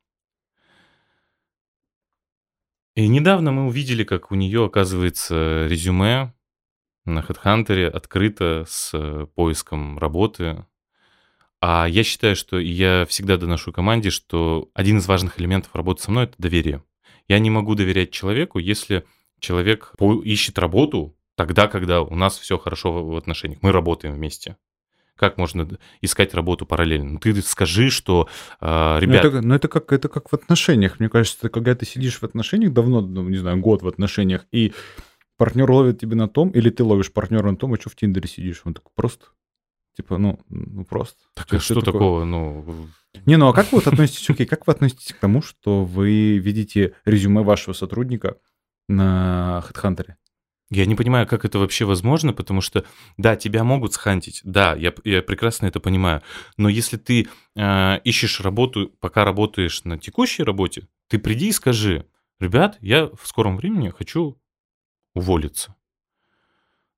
И недавно мы увидели, как у нее оказывается резюме на HeadHunter открыто с э, поиском работы. А я считаю, что я всегда доношу команде, что один из важных элементов работы со мной это доверие. Я не могу доверять человеку, если человек ищет работу тогда, когда у нас все хорошо в отношениях. Мы работаем вместе. Как можно искать работу параллельно? Ну, ты скажи, что, э, ребят... Ну, это, ну, это, как, это как в отношениях. Мне кажется, когда ты сидишь в отношениях давно, ну, не знаю, год в отношениях, и партнер ловит тебе на том, или ты ловишь партнера на том, а что в Тиндере сидишь? Он такой, просто Типа, ну, ну просто. Так а что такого, ну... Не, ну а как вы вот относитесь, окей, как вы относитесь к тому, что вы видите резюме вашего сотрудника на HeadHunter? Я не понимаю, как это вообще возможно, потому что, да, тебя могут схантить, да, я, я прекрасно это понимаю, но если ты э, ищешь работу, пока работаешь на текущей работе, ты приди и скажи, ребят, я в скором времени хочу уволиться.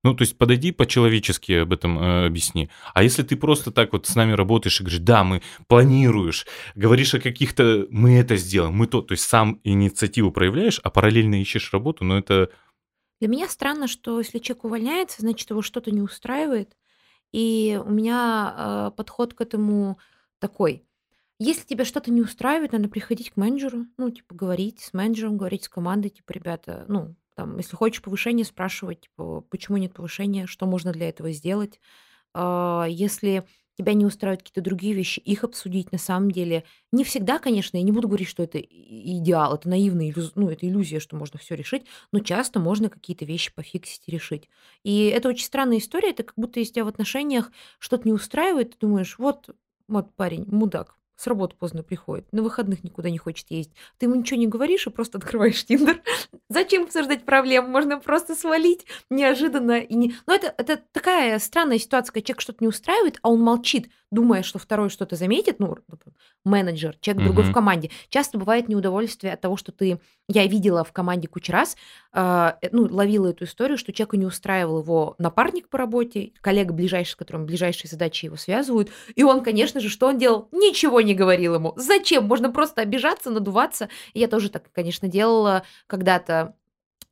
Ну, то есть подойди по-человечески об этом э, объясни. А если ты просто так вот с нами работаешь и говоришь, да, мы планируешь, говоришь о каких-то, мы это сделаем, мы то, то есть сам инициативу проявляешь, а параллельно ищешь работу, ну это... Для меня странно, что если человек увольняется, значит, его что-то не устраивает. И у меня э, подход к этому такой. Если тебя что-то не устраивает, надо приходить к менеджеру, ну, типа, говорить с менеджером, говорить с командой, типа, ребята, ну, там, если хочешь повышение, спрашивать, типа, почему нет повышения, что можно для этого сделать. А, если тебя не устраивают какие-то другие вещи, их обсудить на самом деле. Не всегда, конечно, я не буду говорить, что это идеал, это наивная иллюзия, ну, это иллюзия, что можно все решить, но часто можно какие-то вещи пофиксить и решить. И это очень странная история, это как будто если тебя в отношениях что-то не устраивает, ты думаешь, вот, вот парень, мудак, с работы поздно приходит, на выходных никуда не хочет ездить. Ты ему ничего не говоришь и просто открываешь Тиндер. Зачем обсуждать проблемы? Можно просто свалить неожиданно. И не... Но это, это такая странная ситуация, когда человек что-то не устраивает, а он молчит, думая, что второй что-то заметит, ну, менеджер, человек другой в команде. Часто бывает неудовольствие от того, что ты... Я видела в команде кучу раз, э, ну, ловила эту историю, что человеку не устраивал его напарник по работе, коллега ближайший, с которым ближайшие задачи его связывают, и он, конечно же, что он делал? Ничего не говорил ему. Зачем? Можно просто обижаться, надуваться. И я тоже так, конечно, делала когда-то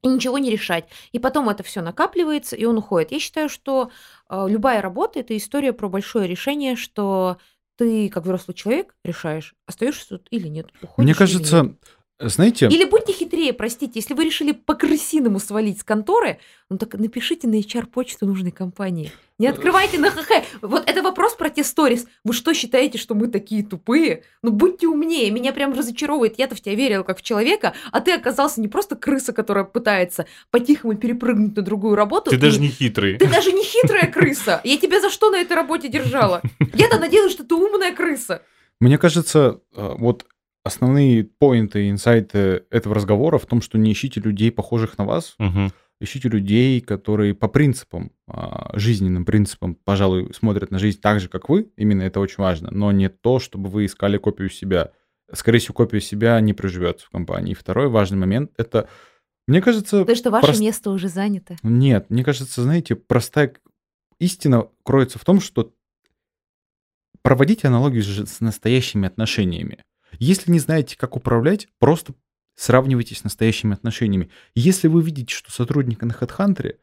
и ничего не решать. И потом это все накапливается, и он уходит. Я считаю, что э, любая работа это история про большое решение, что ты, как взрослый человек, решаешь, остаешься тут или нет. Мне кажется, знаете... Или будьте хитрее, простите, если вы решили по-крысиному свалить с конторы, ну так напишите на HR-почту нужной компании. Не открывайте на ХХ. Вот это вопрос про те сторис. Вы что считаете, что мы такие тупые? Ну будьте умнее. Меня прям разочаровывает. Я-то в тебя верила как в человека, а ты оказался не просто крыса, которая пытается по-тихому перепрыгнуть на другую работу. Ты, ты даже не хитрый. Ты даже не хитрая крыса. Я тебя за что на этой работе держала? Я-то надеялась, что ты умная крыса. Мне кажется, э, вот основные поинты, инсайты этого разговора в том, что не ищите людей, похожих на вас, угу. ищите людей, которые по принципам, а, жизненным принципам, пожалуй, смотрят на жизнь так же, как вы, именно это очень важно, но не то, чтобы вы искали копию себя. Скорее всего, копия себя не приживется в компании. И второй важный момент — это, мне кажется... То, что ваше прост... место уже занято. Нет, мне кажется, знаете, простая истина кроется в том, что проводите аналогию с настоящими отношениями. Если не знаете, как управлять, просто сравнивайте с настоящими отношениями. Если вы видите, что сотрудник на HeadHunter,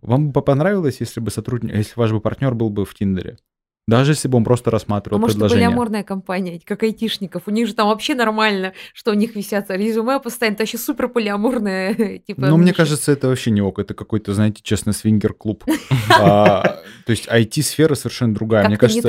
вам бы понравилось, если бы сотрудник, если ваш бы партнер был бы в Тиндере? Даже если бы он просто рассматривал А может, это предложение. полиаморная компания, как айтишников. У них же там вообще нормально, что у них висят резюме постоянно. Это вообще супер полиаморная, типа... Ну, мне кажется, это вообще не ок. Это какой-то, знаете, честно, свингер-клуб. А, То есть IT-сфера совершенно другая. Мне кажется,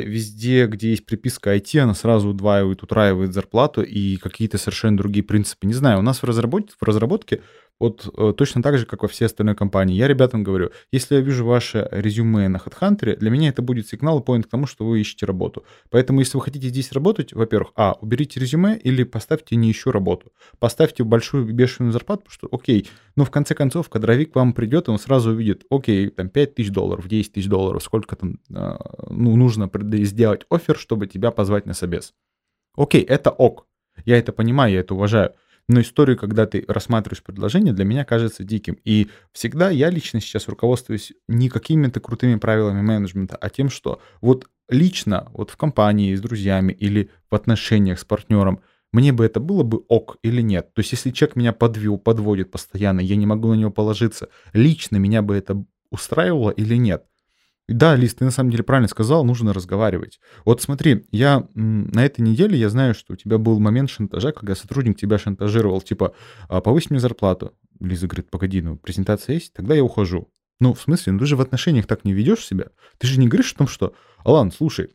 везде, где есть приписка IT, она сразу удваивает, утраивает зарплату и какие-то совершенно другие принципы. Не знаю, у нас в разработке вот э, точно так же, как во все остальные компании. Я ребятам говорю, если я вижу ваше резюме на HeadHunter, для меня это будет сигнал и point к тому, что вы ищете работу. Поэтому, если вы хотите здесь работать, во-первых, а, уберите резюме или поставьте «не ищу работу». Поставьте большую бешеную зарплату, потому что, окей, но в конце концов, кадровик вам придет, и он сразу увидит, окей, там 5 тысяч долларов, 10 тысяч долларов, сколько там э, ну, нужно сделать офер, чтобы тебя позвать на собес. Окей, это ок. Я это понимаю, я это уважаю. Но историю, когда ты рассматриваешь предложение, для меня кажется диким. И всегда я лично сейчас руководствуюсь не какими-то крутыми правилами менеджмента, а тем, что вот лично, вот в компании с друзьями или в отношениях с партнером, мне бы это было бы ок или нет. То есть если человек меня подвел, подводит постоянно, я не могу на него положиться, лично меня бы это устраивало или нет. Да, Лиз, ты на самом деле правильно сказал, нужно разговаривать. Вот смотри, я на этой неделе, я знаю, что у тебя был момент шантажа, когда сотрудник тебя шантажировал, типа, «А, повысь мне зарплату. Лиза говорит, погоди, ну, презентация есть, тогда я ухожу. Ну, в смысле, ну ты же в отношениях так не ведешь себя. Ты же не говоришь о том, что, Алан, слушай,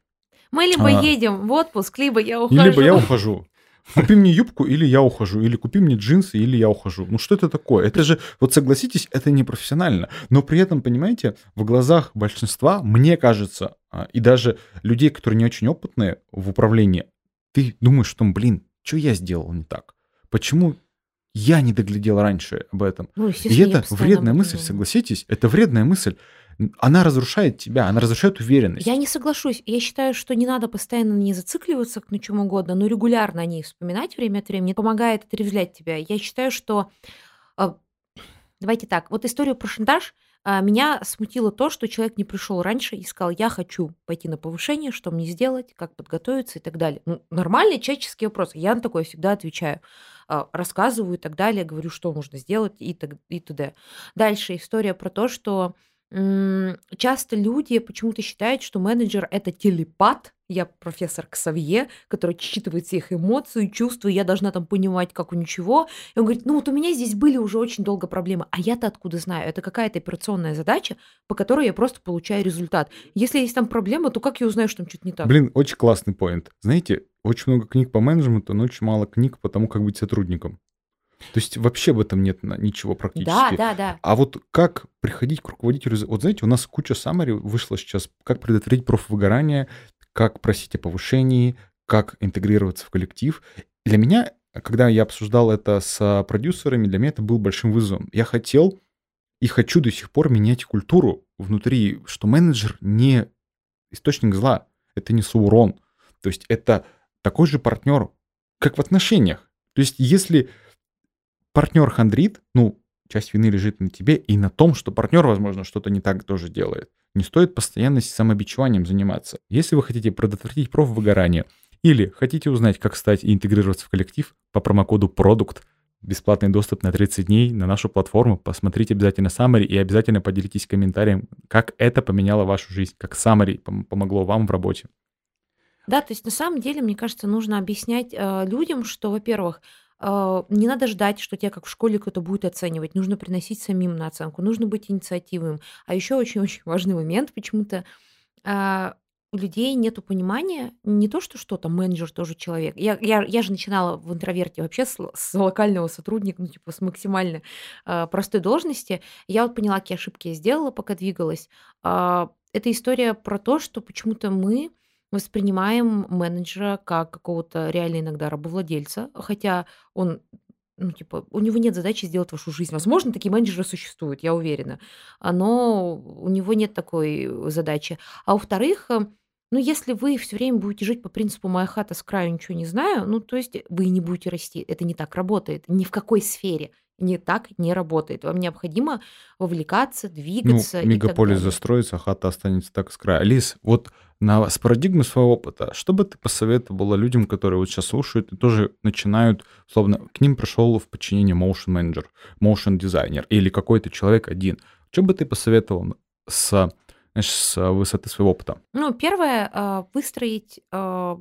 Мы либо А. едем в отпуск, либо я ухожу. либо я ухожу. Купи мне юбку, или я ухожу. Или купи мне джинсы, или я ухожу. Ну что это такое? Это же, вот согласитесь, это непрофессионально. Но при этом, понимаете, в глазах большинства, мне кажется, а, и даже людей, которые не очень опытные в управлении, ты думаешь, что, блин, что я сделал не так? Почему я не доглядел раньше об этом? Ну, И это вредная мысль, согласитесь? Это вредная мысль. Она разрушает тебя, она разрушает уверенность. Я не соглашусь. Я считаю, что не надо постоянно на ней зацикливаться на чем угодно, но регулярно о ней вспоминать время от времени помогает отрезвлять тебя. Я считаю, что... а, Давайте так. Вот историю про шантаж а, меня смутило то, что человек не пришел раньше и сказал, я хочу пойти на повышение, что мне сделать, как подготовиться и так далее. Ну, нормальные человеческие вопросы. Я на такое всегда отвечаю. А, Рассказываю и так далее, говорю, что можно сделать и, так, и т.д. Дальше история про то, что Часто люди почему-то считают, что менеджер это телепат. Я профессор Ксавье, который считывает все их эмоции, чувства, я должна там понимать, как у ничего. И он говорит, ну вот у меня здесь были уже очень долго проблемы, а я-то откуда знаю? Это какая-то операционная задача, по которой я просто получаю результат. Если есть там проблема, то как я узнаю, что там что-то не так? Блин, очень классный поинт. Знаете, очень много книг по менеджменту, но очень мало книг по тому, как быть сотрудником. То есть вообще в этом нет ничего практически. да, да, да. А вот как приходить к руководителю... Вот знаете, у нас куча саммари вышла сейчас, как предотвратить профвыгорание, как просить о повышении, как интегрироваться в коллектив. Для меня, когда я обсуждал это с продюсерами, для меня это был большим вызовом. Я хотел и хочу до сих пор менять культуру внутри, что менеджер не источник зла, это не Саурон. То есть это такой же партнер, как в отношениях. То есть если партнер хандрит, ну, часть вины лежит на тебе и на том, что партнер, возможно, что-то не так тоже делает. Не стоит постоянно самобичеванием заниматься. Если вы хотите предотвратить профвыгорание или хотите узнать, как стать и интегрироваться в коллектив по промокоду «Продукт», бесплатный доступ на 30 дней на нашу платформу, посмотрите обязательно Summary и обязательно поделитесь комментарием, как это поменяло вашу жизнь, как Summary пом- помогло вам в работе. Да, то есть на самом деле, мне кажется, нужно объяснять э, людям, что, во-первых, э, не надо ждать, что тебя как в школе кто-то будет оценивать. Нужно приносить самим на оценку, нужно быть инициативным. А еще очень-очень важный момент, почему-то а, у людей нет понимания, не то, что что-то, менеджер тоже человек. Я, я, я же начинала в интроверте вообще с, с локального сотрудника, ну, типа, с максимально а, простой должности. Я вот поняла, какие ошибки я сделала, пока двигалась. А, это история про то, что почему-то мы воспринимаем менеджера как какого-то реально иногда рабовладельца, хотя он ну, типа, у него нет задачи сделать вашу жизнь. Возможно, такие менеджеры существуют, я уверена. А, Но у него нет такой задачи. А во-вторых, э, ну, если вы все время будете жить по принципу «моя хата с краю, ничего не знаю», ну, то есть вы не будете расти. Это не так работает. Ни в какой сфере. Не так не работает. Вам необходимо вовлекаться, Ну, двигаться так мегаполис застроится, а хата останется так с края. Лиз, вот на, с парадигмы своего опыта, что бы ты посоветовала людям, которые вот сейчас слушают и тоже начинают, словно к ним пришел в подчинение motion менеджер, motion дизайнер или какой-то человек один. Что бы ты посоветовал с знаешь, с высоты своего опыта? Ну, первое, а, выстроить а,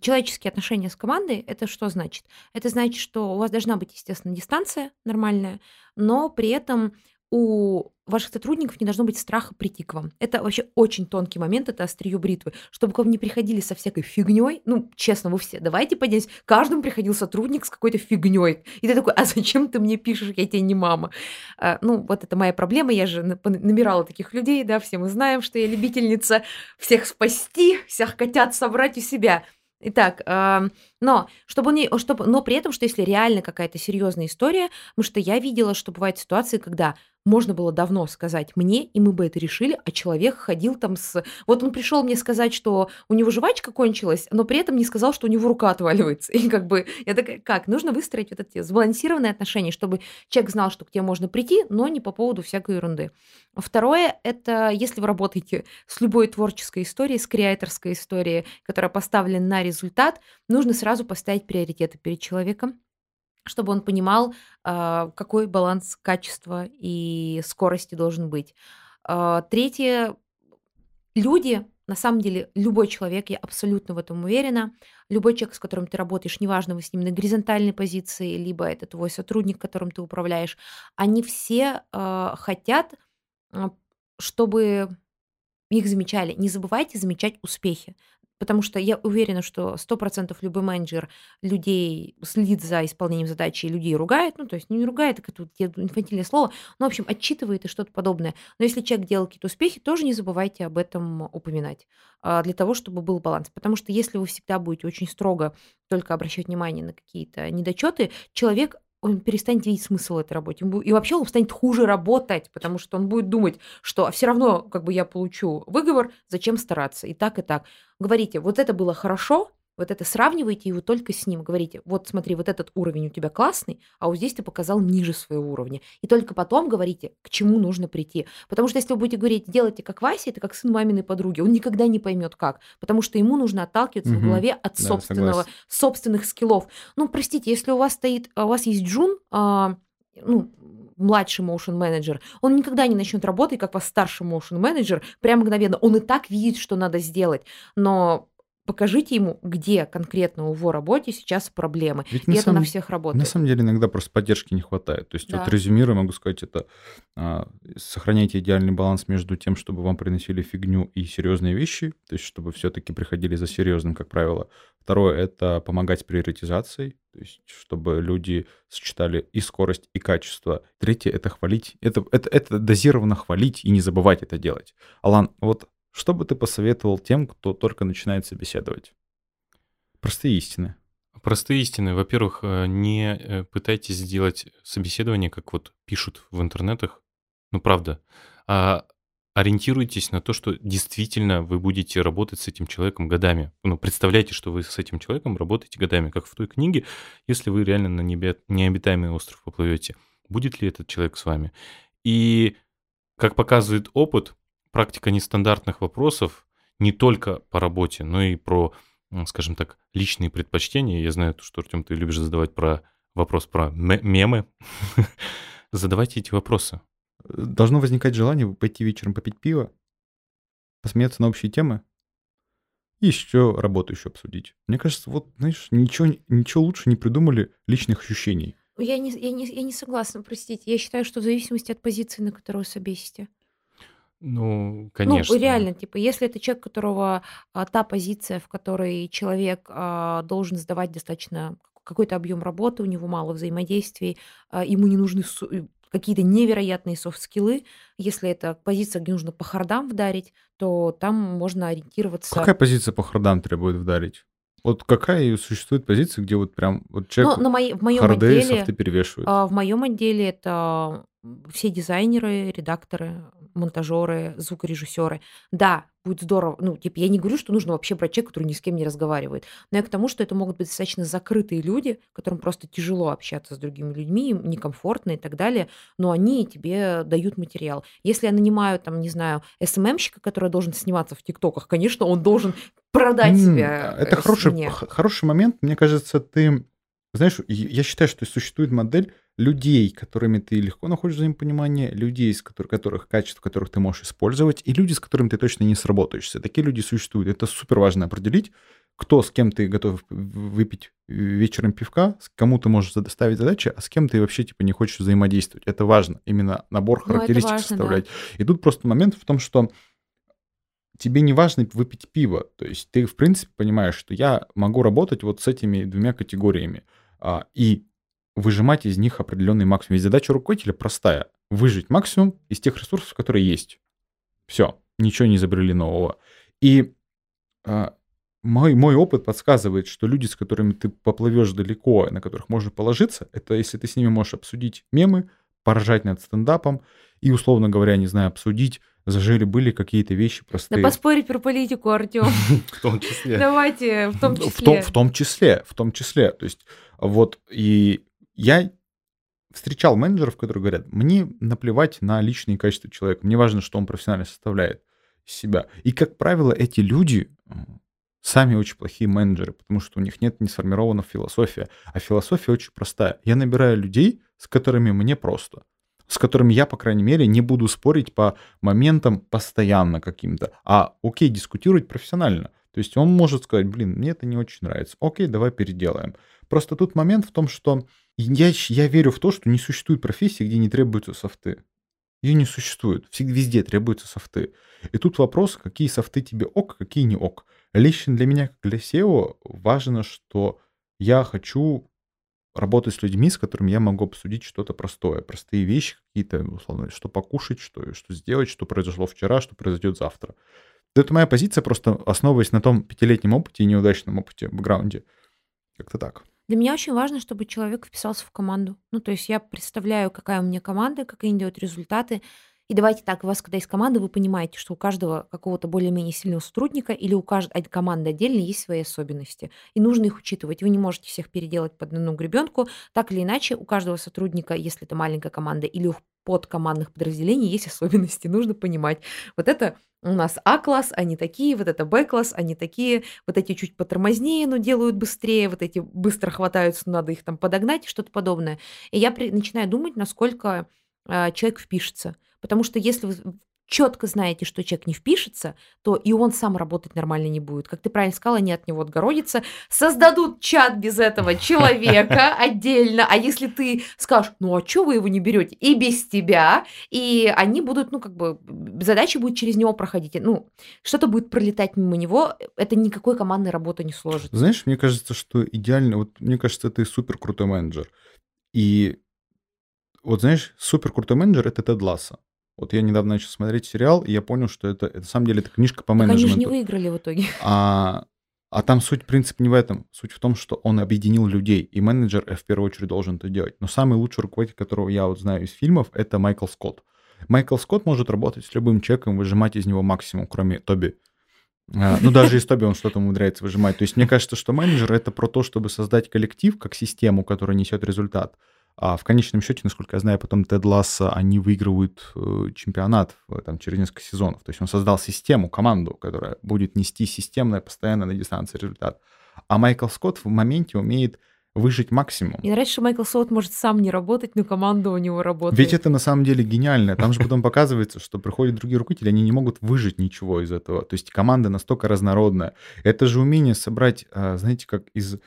человеческие отношения с командой, это что значит? Это значит, что у вас должна быть, естественно, дистанция нормальная, но при этом у ваших сотрудников не должно быть страха прийти к вам. Это вообще очень тонкий момент, это острие бритвы. Чтобы к вам не приходили со всякой фигней, ну, честно, вы все, давайте поделимся, каждому приходил сотрудник с какой-то фигней. И ты такой, а зачем ты мне пишешь, я тебе не мама? А, ну, вот это моя проблема, я же набирала таких людей, да, все мы знаем, что я любительница всех спасти, всех котят собрать у себя. Итак, э, но чтобы не, чтобы, но при этом, что если реально какая-то серьезная история, потому что я видела, что бывают ситуации, когда можно было давно сказать мне, и мы бы это решили, а человек ходил там с... Вот он пришел мне сказать, что у него жвачка кончилась, но при этом не сказал, что у него рука отваливается. И как бы я такая, как? Нужно выстроить вот эти сбалансированные отношения, чтобы человек знал, что к тебе можно прийти, но не по поводу всякой ерунды. Второе, это если вы работаете с любой творческой историей, с креаторской историей, которая поставлена на результат, нужно сразу поставить приоритеты перед человеком, чтобы он понимал, а, какой баланс качества и скорости должен быть. А, третье, люди, на самом деле, любой человек, я абсолютно в этом уверена, любой человек, с которым ты работаешь, неважно, вы с ним на горизонтальной позиции, либо это твой сотрудник, которым ты управляешь, они все э, хотят, чтобы их замечали. Не забывайте замечать успехи. Потому что я уверена, что 100% любой менеджер людей следит за исполнением задачи и людей ругает. Ну, то есть не ругает, это тут инфантильное слово, но, в общем, отчитывает и что-то подобное. Но если человек делал какие-то успехи, тоже не забывайте об этом упоминать а, для того, чтобы был баланс. Потому что если вы всегда будете очень строго только обращать внимание на какие-то недочеты, человек он перестанет видеть смысл этой работе. И вообще он станет хуже работать, потому что он будет думать, что все равно как бы я получу выговор, зачем стараться, и так, и так. Говорите, вот это было хорошо, вот это сравниваете его только с ним. Говорите, вот смотри, вот этот уровень у тебя классный, а вот здесь ты показал ниже своего уровня. И только потом говорите, к чему нужно прийти. Потому что если вы будете говорить, делайте как Вася, это как сын маминой подруги, он никогда не поймет как. Потому что ему нужно отталкиваться угу. в голове от да, собственного, собственных скиллов. Ну, простите, если у вас стоит, у вас есть Джун, а, ну, младший motion менеджер, он никогда не начнет работать, как вас старший motion менеджер, прямо мгновенно. Он и так видит, что надо сделать. Но покажите ему, где конкретно в его работе сейчас проблемы. Ведь и на это самом, на всех работает. На самом деле иногда просто поддержки не хватает. То есть да. вот резюмируя, могу сказать, это а, сохраняйте идеальный баланс между тем, чтобы вам приносили фигню и серьезные вещи, то есть чтобы все-таки приходили за серьезным, как правило. Второе — это помогать с приоритизацией, то есть чтобы люди сочетали и скорость, и качество. Третье — это хвалить. Это, это, это дозированно хвалить и не забывать это делать. Алан, вот что бы ты посоветовал тем, кто только начинает собеседовать? Простые истины. Простые истины. Во-первых, э, не э, пытайтесь сделать собеседование, как вот пишут в интернетах. Ну, правда. А ориентируйтесь на то, что действительно вы будете работать с этим человеком годами. Ну, представляйте, что вы с этим человеком работаете годами, как в той книге, если вы реально на необитаемый остров поплывете. Будет ли этот человек с вами? И, как показывает опыт, практика нестандартных вопросов не только по работе, но и про, скажем так, личные предпочтения. Я знаю, что, Артем, ты любишь задавать про вопрос про мемы. Задавайте эти вопросы. Должно возникать желание пойти вечером попить пиво, посмеяться на общие темы и еще работу еще обсудить. Мне кажется, вот, знаешь, ничего, ничего лучше не придумали личных ощущений. Я не, я, не, я не согласна, простите. Я считаю, что в зависимости от позиции, на которую собесите. Ну, конечно. Ну, реально, типа, если это человек, которого а, та позиция, в которой человек а, должен сдавать достаточно какой-то объем работы, у него мало взаимодействий, а, ему не нужны э, какие-то невероятные софт-скиллы. Если это позиция, где нужно по хардам вдарить, то там можно ориентироваться. Какая позиция по хардам требует вдарить? Вот какая существует позиция, где вот прям вот человек ну, на моей, в моем харды отделе, софты перевешивает? В моем отделе это все дизайнеры, редакторы, монтажеры, звукорежиссеры. Да, будет здорово. Ну, типа, я не говорю, что нужно вообще брать человека, который ни с кем не разговаривает. Но я к тому, что это могут быть достаточно закрытые люди, которым просто тяжело общаться с другими людьми, им некомфортно и так далее, но они тебе дают материал. Если я нанимаю, там, не знаю, СММщика, который должен сниматься в ТикТоках, конечно, он должен продать себя. Это хороший, хороший момент. Мне кажется, ты знаешь, я считаю, что существует модель людей, которыми ты легко находишь взаимопонимание, людей, из которых, которых качеств, которых ты можешь использовать, и люди, с которыми ты точно не сработаешься. Такие люди существуют. Это супер важно определить, кто с кем ты готов выпить вечером пивка, с кому ты можешь доставить задачи, а с кем ты вообще типа не хочешь взаимодействовать. Это важно, именно набор ну, характеристик ну, важно, составлять. Да. И тут просто момент в том, что тебе не важно выпить пиво. То есть ты, в принципе, понимаешь, что я могу работать вот с этими двумя категориями а, и выжимать из них определенный максимум. Ведь задача руководителя простая. Выжить максимум из тех ресурсов, которые есть. Все, ничего не изобрели нового. И а, мой, мой опыт подсказывает, что люди, с которыми ты поплывешь далеко, на которых можно положиться, это если ты с ними можешь обсудить мемы, поражать над стендапом и, условно говоря, не знаю, обсудить зажили были какие-то вещи простые. Да поспорить про политику, Артем. В том числе. Давайте, в том числе. В том числе, в том числе. То есть вот и я встречал менеджеров, которые говорят, мне наплевать на личные качества человека, мне важно, что он профессионально составляет себя. И, как правило, эти люди сами очень плохие менеджеры, потому что у них нет не сформирована философия. А философия очень простая. Я набираю людей, с которыми мне просто с которыми я, по крайней мере, не буду спорить по моментам постоянно каким-то, а окей, дискутировать профессионально. То есть он может сказать, блин, мне это не очень нравится, окей, давай переделаем. Просто тут момент в том, что я, я верю в то, что не существует профессии, где не требуются софты. Ее не существует. Всегда везде требуются софты. И тут вопрос, какие софты тебе ок, какие не ок. Лично для меня, как для SEO, важно, что я хочу работать с людьми, с которыми я могу обсудить что-то простое, простые вещи какие-то, условно, что покушать, что, что сделать, что произошло вчера, что произойдет завтра. Это моя позиция, просто основываясь на том пятилетнем опыте и неудачном опыте, бэкграунде. Как-то так. Для меня очень важно, чтобы человек вписался в команду. Ну, то есть я представляю, какая у меня команда, как они делают результаты, и давайте так, у вас, когда есть команда, вы понимаете, что у каждого какого-то более-менее сильного сотрудника или у каждой команды отдельно есть свои особенности. И нужно их учитывать. Вы не можете всех переделать под одну гребенку. Так или иначе, у каждого сотрудника, если это маленькая команда или у подкомандных подразделений, есть особенности. Нужно понимать. Вот это у нас А-класс, они такие, вот это Б-класс, они такие, вот эти чуть потормознее, но делают быстрее, вот эти быстро хватаются, надо их там подогнать, что-то подобное. И я при, начинаю думать, насколько э, человек впишется. Потому что если вы четко знаете, что человек не впишется, то и он сам работать нормально не будет. Как ты правильно сказала, они от него отгородятся. Создадут чат без этого человека отдельно. А если ты скажешь, ну а что вы его не берете? И без тебя. И они будут, ну как бы, задача будет через него проходить. Ну, что-то будет пролетать мимо него. Это никакой командной работы не сложит. Знаешь, мне кажется, что идеально... Вот мне кажется, ты супер крутой менеджер. И вот знаешь, супер крутой менеджер — это Тед Ласса. Вот я недавно начал смотреть сериал, и я понял, что это, это на самом деле это книжка по так менеджменту. они же не выиграли в итоге. А, а там суть, в принципе, не в этом. Суть в том, что он объединил людей, и менеджер э, в первую очередь должен это делать. Но самый лучший руководитель, которого я вот знаю из фильмов, это Майкл Скотт. Майкл Скотт может работать с любым человеком, выжимать из него максимум, кроме Тоби. А, ну, даже из Тоби он что-то умудряется выжимать. То есть мне кажется, что менеджер — это про то, чтобы создать коллектив как систему, которая несет результат. А в конечном счете, насколько я знаю, потом Тед Ласса, они выигрывают э, чемпионат там, через несколько сезонов. То есть он создал систему, команду, которая будет нести системно, постоянно на дистанции результат. А Майкл Скотт в моменте умеет выжить максимум. Нравится, что Майкл Скотт может сам не работать, но команда у него работает. Ведь это на самом деле гениально. Там же потом показывается, что приходят другие руководители, они не могут выжить ничего из этого. То есть команда настолько разнородная. Это же умение собрать, а, знаете, как из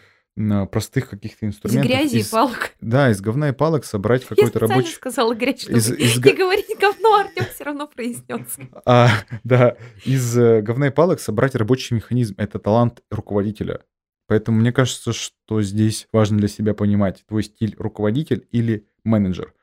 простых каких-то инструментов. Из грязи из, и палок. Да, из говна и палок собрать какой-то рабочий... Я сказала грязь, чтобы из, из... не говорить говно, Артем все равно произнес. А, да, из э, говна и палок собрать рабочий механизм. Это талант руководителя. Поэтому мне кажется, что здесь важно для себя понимать, твой стиль руководитель или менеджер.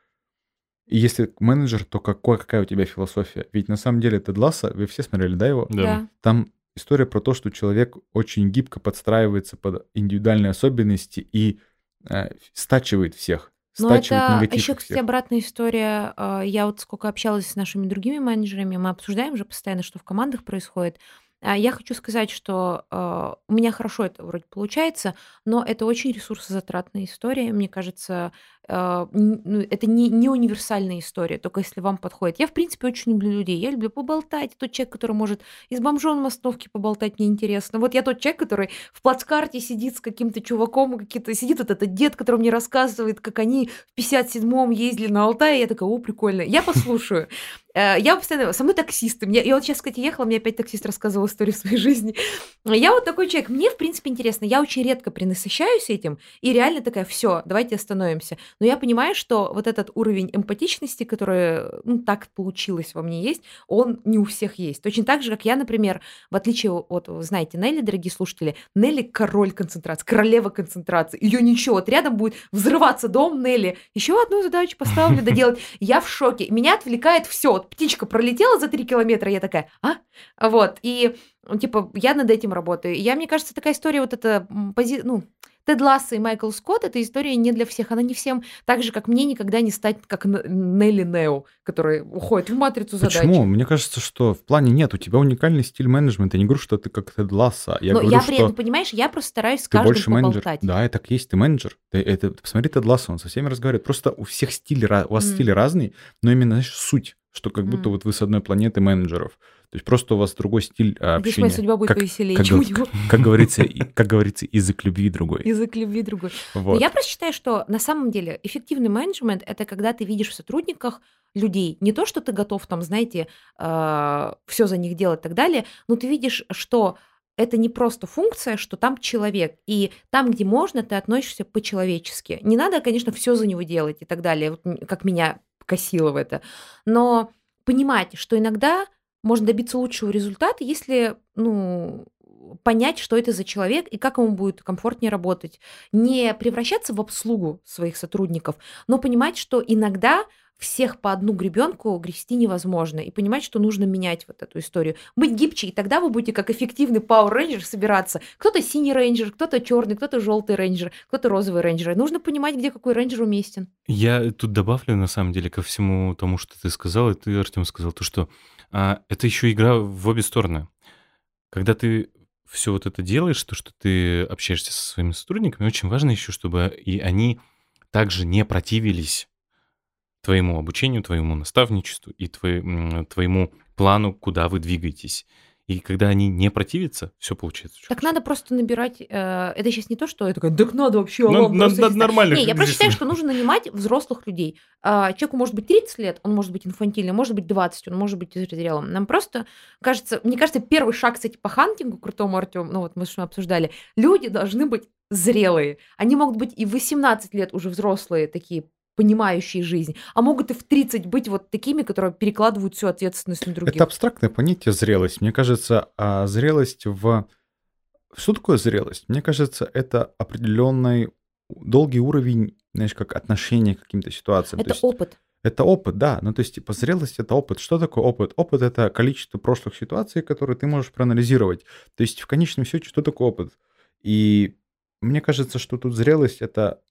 И если менеджер, то какой, какая у тебя философия? Ведь на самом деле Тед Ласса, вы все смотрели, да, его? Да. Там история про то, что человек очень гибко подстраивается под индивидуальные особенности и э, стачивает всех. Но это еще, кстати, всех. обратная история. А, я вот сколько общалась с нашими другими менеджерами, мы обсуждаем же постоянно, что в командах происходит. А, я хочу сказать, что э, у меня хорошо это вроде получается, но это очень ресурсозатратная история. Мне кажется, э, ну, это не, не универсальная история, только если вам подходит. Я, в принципе, очень люблю людей. Я люблю поболтать. Тот человек, который может из бомжом на поболтать, мне интересно. Вот я тот человек, который в плацкарте сидит с каким-то чуваком, какие-то сидит вот этот дед, который мне рассказывает, как они в 57-м ездили на Алтай, я такая, о, прикольно. Я послушаю. Э, я постоянно... Со мной таксисты. Мне, я вот сейчас, кстати, ехала, мне опять таксист рассказывал историю своей жизни. Я вот такой человек. Мне, в принципе, интересно. Я очень редко принасыщаюсь этим. И реально такая, все, давайте остановимся. Но я понимаю, что вот этот уровень эмпатичности, который, ну, так получилось во мне есть, он не у всех есть. Точно так же, как я, например, в отличие от, знаете, Нелли, дорогие слушатели, Нелли король концентрации, королева концентрации. Ее ничего. Вот рядом будет взрываться дом Нелли. Еще одну задачу поставлю доделать. Я в шоке. Меня отвлекает все птичка пролетела за 3 километра, я такая, а? Вот, и, типа, я над этим работаю. Я, мне кажется, такая история вот эта, пози... ну, Тед Ласса и Майкл Скотт, эта история не для всех. Она не всем, так же, как мне никогда не стать, как Нелли Нео, который уходит в матрицу задач. Почему? Мне кажется, что в плане нет. У тебя уникальный стиль менеджмента. Я не говорю, что ты как Тед Ласса. Я Но говорю, я при этом, понимаешь, я просто стараюсь с каждым больше поболтать. менеджер. Да, и так есть, ты менеджер. Ты, это, посмотри Тед Ласса, он со всеми разговаривает. Просто у всех стили, у вас mm. стили разные, но именно, знаешь, суть что как будто mm. вот вы с одной планеты менеджеров. То есть просто у вас другой стиль общения. Здесь моя судьба будет как, повеселее, как, чем как, как, как говорится, как говорится, язык любви другой. Язык любви другой. Вот. Но я просто считаю, что на самом деле эффективный менеджмент – это когда ты видишь в сотрудниках людей. Не то, что ты готов там, знаете, э, все за них делать и так далее, но ты видишь, что это не просто функция, что там человек. И там, где можно, ты относишься по-человечески. Не надо, конечно, все за него делать и так далее, вот как меня косило в это. Но понимать, что иногда можно добиться лучшего результата, если, ну, понять, что это за человек и как ему будет комфортнее работать. Не превращаться в обслугу своих сотрудников, но понимать, что иногда всех по одну гребенку грести невозможно. И понимать, что нужно менять вот эту историю. Быть гибче, и тогда вы будете как эффективный Power Ranger собираться. Кто-то синий рейнджер, кто-то черный, кто-то желтый рейнджер, кто-то розовый рейнджер. Нужно понимать, где какой рейнджер уместен. Я тут добавлю, на самом деле, ко всему тому, что ты сказал, и ты, Артем, сказал, то, что а, это еще игра в обе стороны. Когда ты все вот это делаешь, то, что ты общаешься со своими сотрудниками, очень важно еще, чтобы и они также не противились твоему обучению, твоему наставничеству и твоему плану, куда вы двигаетесь. И когда они не противятся, все получается. Так хорошо. надо просто набирать. Э, это сейчас не то, что я такая, так надо вообще. Ну, надо, надо нормально. Не, я просто считаю, что нужно нанимать взрослых людей. Э, человеку может быть 30 лет, он может быть инфантильным, может быть 20, он может быть зрелым. Нам просто кажется, мне кажется, первый шаг, кстати, по хантингу крутому Артем, ну вот мы что обсуждали, люди должны быть зрелые. Они могут быть и в 18 лет уже взрослые, такие понимающие жизнь, а могут и в 30 быть вот такими, которые перекладывают всю ответственность на других. Это абстрактное понятие зрелость. Мне кажется, а зрелость в... Что такое зрелость? Мне кажется, это определенный долгий уровень, знаешь, как отношение к каким-то ситуациям. Это есть, опыт. Это опыт, да. Ну, то есть, типа, зрелость — это опыт. Что такое опыт? Опыт — это количество прошлых ситуаций, которые ты можешь проанализировать. То есть, в конечном счете, что такое опыт? И мне кажется, что тут зрелость — это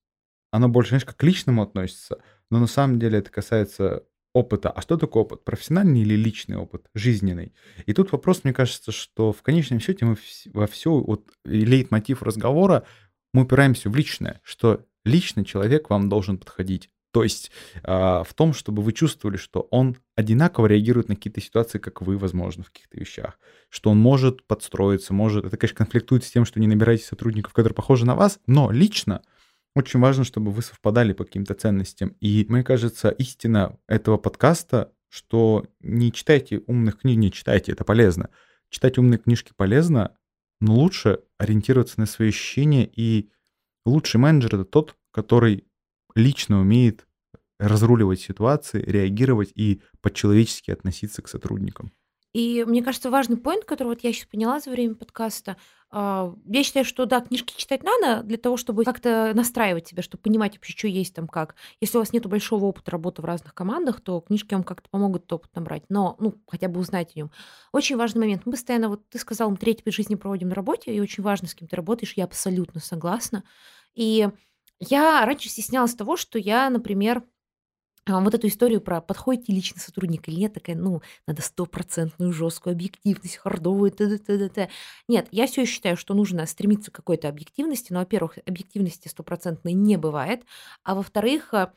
оно больше, знаешь, как к личному относится, но на самом деле это касается опыта. А что такое опыт? Профессиональный или личный опыт? Жизненный. И тут вопрос, мне кажется, что в конечном счете мы во все, вот лейтмотив разговора, мы упираемся в личное, что личный человек вам должен подходить. То есть э, в том, чтобы вы чувствовали, что он одинаково реагирует на какие-то ситуации, как вы, возможно, в каких-то вещах. Что он может подстроиться, может... Это, конечно, конфликтует с тем, что не набираете сотрудников, которые похожи на вас, но лично очень важно, чтобы вы совпадали по каким-то ценностям. И мне кажется, истина этого подкаста, что не читайте умных книг, не читайте, это полезно. Читать умные книжки полезно, но лучше ориентироваться на свои ощущения. И лучший менеджер — это тот, который лично умеет разруливать ситуации, реагировать и по-человечески относиться к сотрудникам. И мне кажется, важный поинт, который вот я сейчас поняла за время подкаста, я считаю, что да, книжки читать надо для того, чтобы как-то настраивать себя, чтобы понимать вообще, что есть там как. Если у вас нет большого опыта работы в разных командах, то книжки вам как-то помогут опыт набрать, но, ну, хотя бы узнать о нем. Очень важный момент. Мы постоянно, вот ты сказал, мы треть жизни проводим на работе, и очень важно, с кем ты работаешь, я абсолютно согласна. И я раньше стеснялась того, что я, например, а, вот эту историю про подходите лично сотрудник или нет, такая, ну, надо стопроцентную жесткую объективность, хардовую, т.д. т.д. т. Нет, я все считаю, что нужно стремиться к какой-то объективности, но, во-первых, объективности стопроцентной не бывает, а во-вторых, э,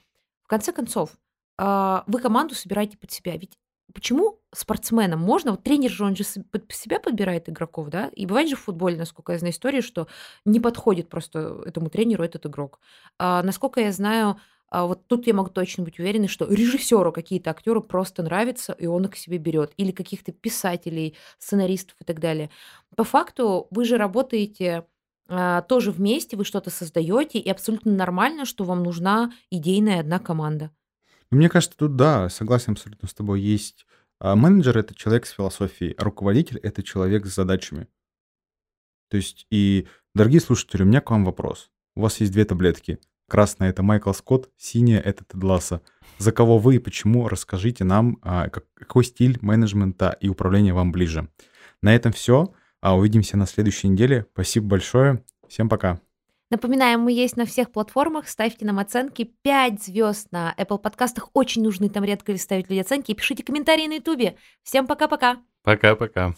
в конце концов, а, вы команду собираете под себя. Ведь почему спортсменам можно, вот тренер же, он же под себя подбирает игроков, да, и бывает же в футболе, насколько я знаю историю, что не подходит просто этому тренеру этот игрок. А, насколько я знаю, а вот тут я могу точно быть уверена, что режиссеру какие-то актеры просто нравятся, и он их к себе берет. Или каких-то писателей, сценаристов и так далее. По факту вы же работаете а, тоже вместе, вы что-то создаете, и абсолютно нормально, что вам нужна идейная одна команда. Ну, мне кажется, тут да, согласен абсолютно с тобой. Есть а, менеджер — это человек с философией, а руководитель — это человек с задачами. То есть, и, дорогие слушатели, у меня к вам вопрос. У вас есть две таблетки. Красная — это Майкл Скотт, синяя — это Тед Ласса. За кого вы и почему, расскажите нам, а, какой стиль менеджмента и управления вам ближе. На этом все. А увидимся на следующей неделе. Спасибо большое. Всем пока. Напоминаем, мы есть на всех платформах. Ставьте нам оценки 5 звезд на Apple подкастах. Очень нужны там редко ставить люди оценки. И пишите комментарии на YouTube. Всем пока-пока. Пока-пока.